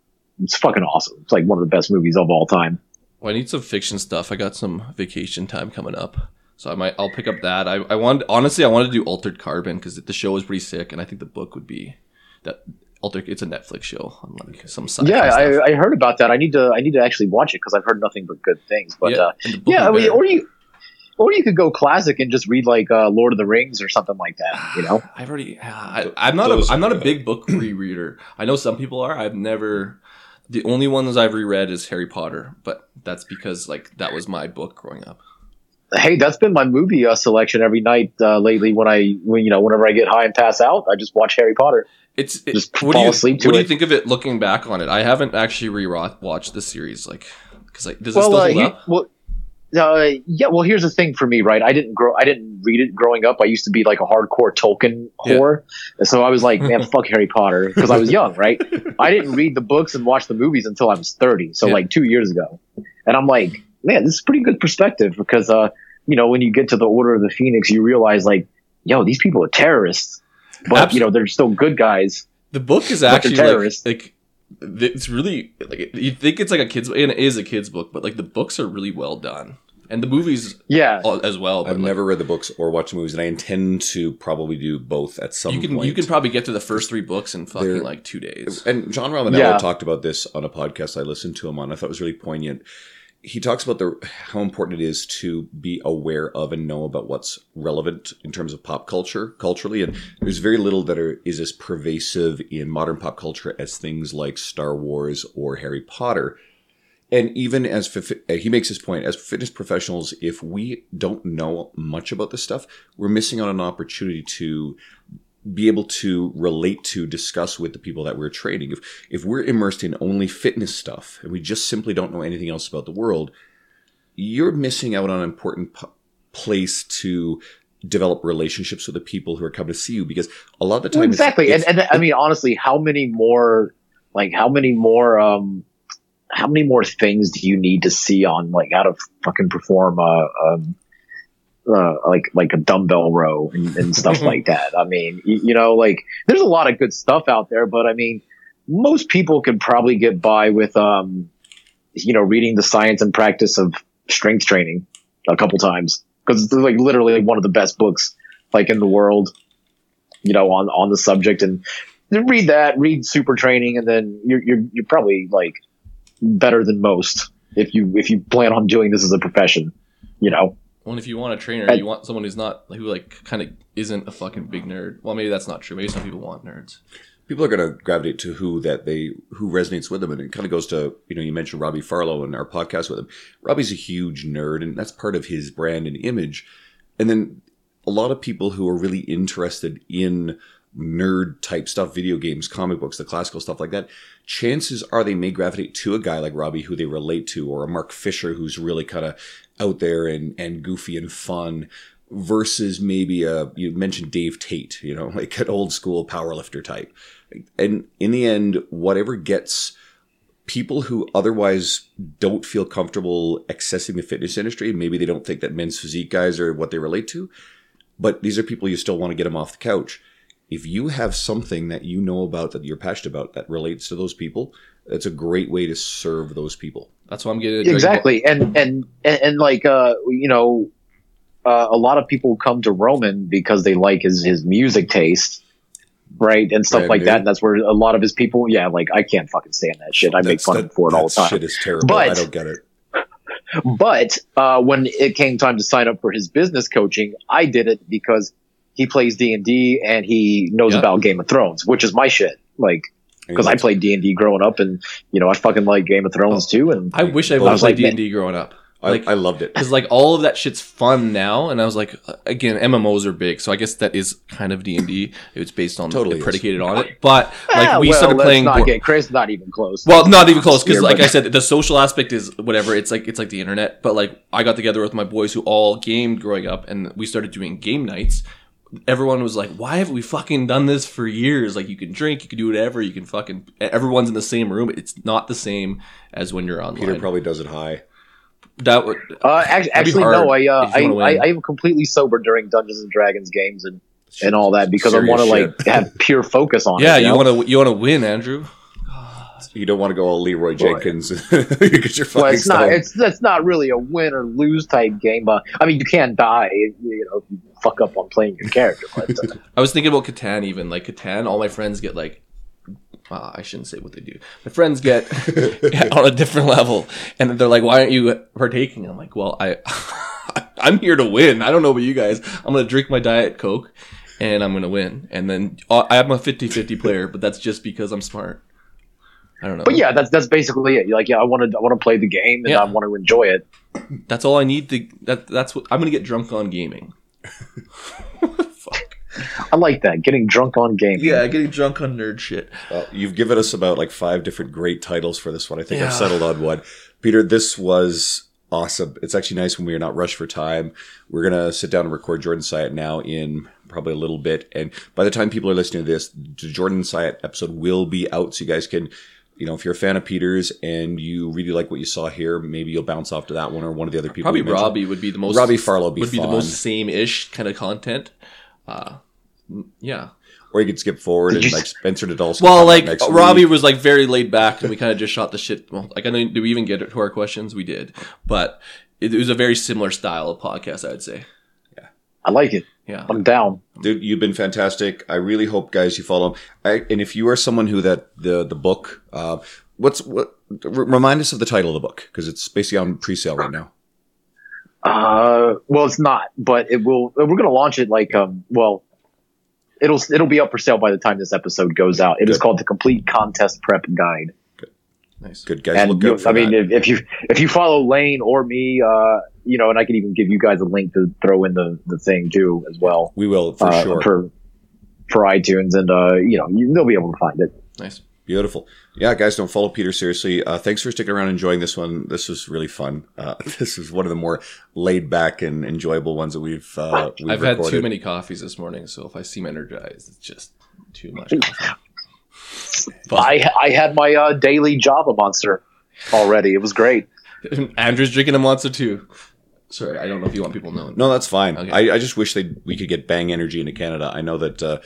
it's fucking awesome. It's like one of the best movies of all time. Well, I need some fiction stuff. I got some vacation time coming up, so I might. I'll pick up that. I I wanted honestly, I wanted to do Altered Carbon because the show is pretty sick, and I think the book would be that Altered. It's a Netflix show on like some sci yeah. I, I heard about that. I need to I need to actually watch it because I've heard nothing but good things. But yeah, uh, and the book yeah, I mean, or you or you could go classic and just read like uh, Lord of the Rings or something like that. You know, I've already. I, I'm not. Those- A, I'm not a big book rereader. I know some people are. I've never. The only ones I've reread is Harry Potter, but that's because like that was my book growing up. Hey, that's been my movie uh, selection every night uh, lately. When I when you know whenever I get high and pass out, I just watch Harry Potter. It's it, Just what do fall you, asleep to What do you think of it looking back on it? I haven't actually re-watched the series, like because like does it still uh, hold up? well, uh, yeah. Well, here's the thing for me, right? I didn't grow. I didn't read it growing up. I used to be like a hardcore Tolkien Yeah. whore, so I was like, man, fuck Harry Potter because I was young, right? I didn't read the books and watch the movies until I was 30, so Yeah. like two years ago, and I'm like, man, this is pretty good perspective because, uh, you know, when you get to the Order of the Phoenix, you realize like, yo, these people are terrorists, but you know, they're still good guys. The book is actually like, terrorists. like it's really like you think it's like a kids and it is a kids book, but like the books are really well done, and the movies Yeah, as well. But I've like, never read the books or watched the movies, and I intend to probably do both at some you can point. you can probably get to the first three books in fucking They're- like two days. And John Romaniello Yeah. talked about this on a podcast I listened to him on. I thought it was really poignant. He talks about the how important it is to be aware of and know about what's relevant in terms of pop culture, culturally. And there's very little that are, is as pervasive in modern pop culture as things like Star Wars or Harry Potter. And even as uh, he makes his point, as fitness professionals, if we don't know much about this stuff, we're missing out on an opportunity to be able to relate to, discuss with the people that we're training. If if we're immersed in only fitness stuff and we just simply don't know anything else about the world, you're missing out on an important p- place to develop relationships with the people who are coming to see you because a lot of the time Well, exactly it's- and, and i mean honestly how many more like how many more um how many more things do you need to see on like how to fucking perform uh um uh, like like a dumbbell row and, and stuff like that. I mean, you, you know, like there's a lot of good stuff out there, but I mean, most people could probably get by with um, you know, reading the science and practice of strength training a couple times because it's like literally one of the best books like in the world you know, on on the subject, and read that, read Super Training, and then you're you're you're probably like better than most if you if you plan on doing this as a profession, you know. Well, if you want a trainer, you want someone who's not who like kind of isn't a fucking big nerd. Well, maybe that's not true. Maybe some people want nerds. people are going to gravitate to who that they who resonates with them and it kind of goes to you know you mentioned robbie farlow in our podcast with him robbie's a huge nerd and that's part of his brand and image and then a lot of people who are really interested in nerd type stuff video games comic books the classical stuff like that chances are they may gravitate to a guy like robbie who they relate to or a mark fisher who's really kind of out there and and goofy and fun versus maybe a you mentioned Dave Tate, you know, like an old school powerlifter type. And in the end, whatever gets people who otherwise don't feel comfortable accessing the fitness industry, maybe they don't think that men's physique guys are what they relate to, but these are people you still want to get them off the couch. if you have something that you know about that you're passionate about that relates to those people, it's a great way to serve those people. That's why I'm getting exactly and and and, and like uh you know uh, a lot of people come to roman because they like his his music taste right and stuff Brand like new. that and that's where a lot of his people yeah like i can't fucking stand that shit i make fun that- of him for it all the that time Shit is terrible. But- I don't get it. but uh, when it came time to sign up for his business coaching i did it because he plays d&d and he knows Yeah. about game of thrones which is my shit like because i played d&d growing up and you know i fucking like game of thrones too and I wish I would have was played like, D and D growing up. I, like- I loved it. Because like all of that shit's fun now, and I was like, again, MMOs are big, so I guess that is kind of D and D. It's based on Totally it is. predicated on it, but like Ah, we well, started let's playing. not board- get chris not even close well, not even close because, like but- I said, the social aspect is whatever. It's like it's like the internet. But like I got together with my boys who all gamed growing up, and we started doing game nights. Everyone was like, "Why haven't we fucking done this for years? Like, you can drink, you can do whatever, you can fucking. Everyone's in the same room. It's not the same as when you're online. Peter probably does it high. that would Uh, actually, actually no. I uh, I, I. I am completely sober during Dungeons and Dragons games and, and all that because I want to like have pure focus on yeah. it. You want to you want to win, Andrew. You don't want to go all Leroy Jenkins because you're fucking Well, it's not. stoned. It's that's not really a win or lose type game, but I mean, you can die. You know, if you fuck up on playing your character. But uh, I was thinking about Catan even like Catan. All my friends get like. Uh, I shouldn't say what they do. My friends get on a different level, and they're like, "Why aren't you partaking?" I'm like, "Well, I, I'm here to win. I don't know about you guys. I'm gonna drink my diet coke, and I'm gonna win. And then uh, I'm a 50-50 player, but that's just because I'm smart. I don't know. but yeah, that's that's basically it. Like, yeah, I want to I want to play the game and Yeah. I want to enjoy it. that's all I need to. That that's what I'm gonna get drunk on gaming. Fuck. I like that getting drunk on game. Yeah, getting drunk on nerd shit. Well, you've given us about like five different great titles for this one. I think I've settled on one. Peter, this was awesome. It's actually nice when we are not rushed for time. We're gonna sit down and record Jordan Syatt now in probably a little bit, and by the time people are listening to this, the Jordan Syatt episode will be out, so you guys can. You know, if you're a fan of Peter's and you really like what you saw here, maybe you'll bounce off to that one or one of the other people. Probably we mentioned. Robbie would be the most. Robbie Farlow would be would be the most same-ish kind of content. Uh, yeah. Or you could skip forward and like Spencer Nadolsky. Well, like next Robbie week. was like very laid back, and we kind of just shot the shit. Well, like I know, did we even get to our questions? We did, but it, it was a very similar style of podcast. I would say. Yeah, I like it. Yeah. I'm down. Dude, you've been fantastic. I really hope, guys, you follow him. I, and if you are someone who that the the book, uh, what's what? r- Remind us of the title of the book because it's basically on pre-sale right now. Uh, well, it's not, but it will. We're gonna launch it like um. Well, it'll it'll be up for sale by the time this episode goes out. It is Good. called the Complete Contest Prep Guide. Nice. Good guys, and look you- out I mean, if, if you if you follow Layne or me, uh, you know, and I can even give you guys a link to throw in the the thing too as well we will for uh, sure. for for iTunes, and uh, you know, you, they'll be able to find it. Nice. Beautiful. Yeah, guys, don't follow Peter seriously. Uh, thanks for sticking around enjoying this one. This was really fun. Uh, this is one of the more laid back and enjoyable ones that we've uh, we've I've had too many coffees this morning, so if I seem energized, it's just too much. But I I had my uh, daily Java monster already. It was great. Andrew's drinking a monster too. Sorry, I don't know if you want people knowing. No, that's fine. Okay. I, I just wish they we could get Bang Energy into Canada. I know that uh,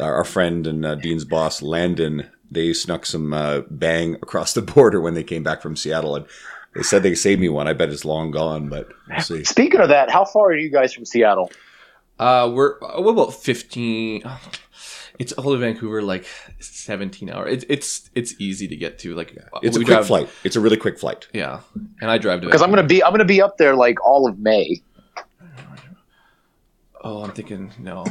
our our friend and uh, Dean's boss Landon they snuck some uh, Bang across the border when they came back from Seattle, and they said they saved me one. I bet it's long gone, but we'll see. Speaking of that, how far are you guys from Seattle? Uh, we're what about fifteen? It's all of Vancouver, like seventeen hours. It's it's it's easy to get to. Like It's a quick drive- flight. It's a really quick flight. Yeah, and I drive to Because I'm gonna be I'm gonna be up there like all of May. Oh, I'm thinking no.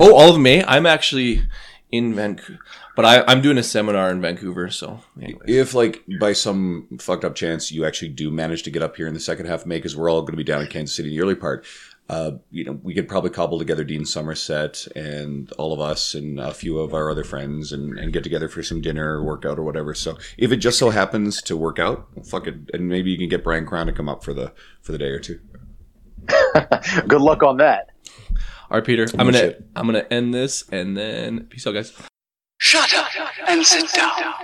Oh, all of May. I'm actually in Vancouver, but I, I'm doing a seminar in Vancouver. So, anyways. If like by some fucked up chance you actually do manage to get up here in the second half of May, because we're all going to be down in Kansas City in the early part. Uh, you know, we could probably cobble together Dean Somerset and all of us and a few of our other friends and, and get together for some dinner or workout or whatever. So if it just so happens to work out, well, fuck it, and maybe you can get Bryan Krahn to come up for the for the day or two. Good luck on that. all right, Peter. I'm gonna shit. I'm gonna end this and then peace out, guys. Shut up and sit down.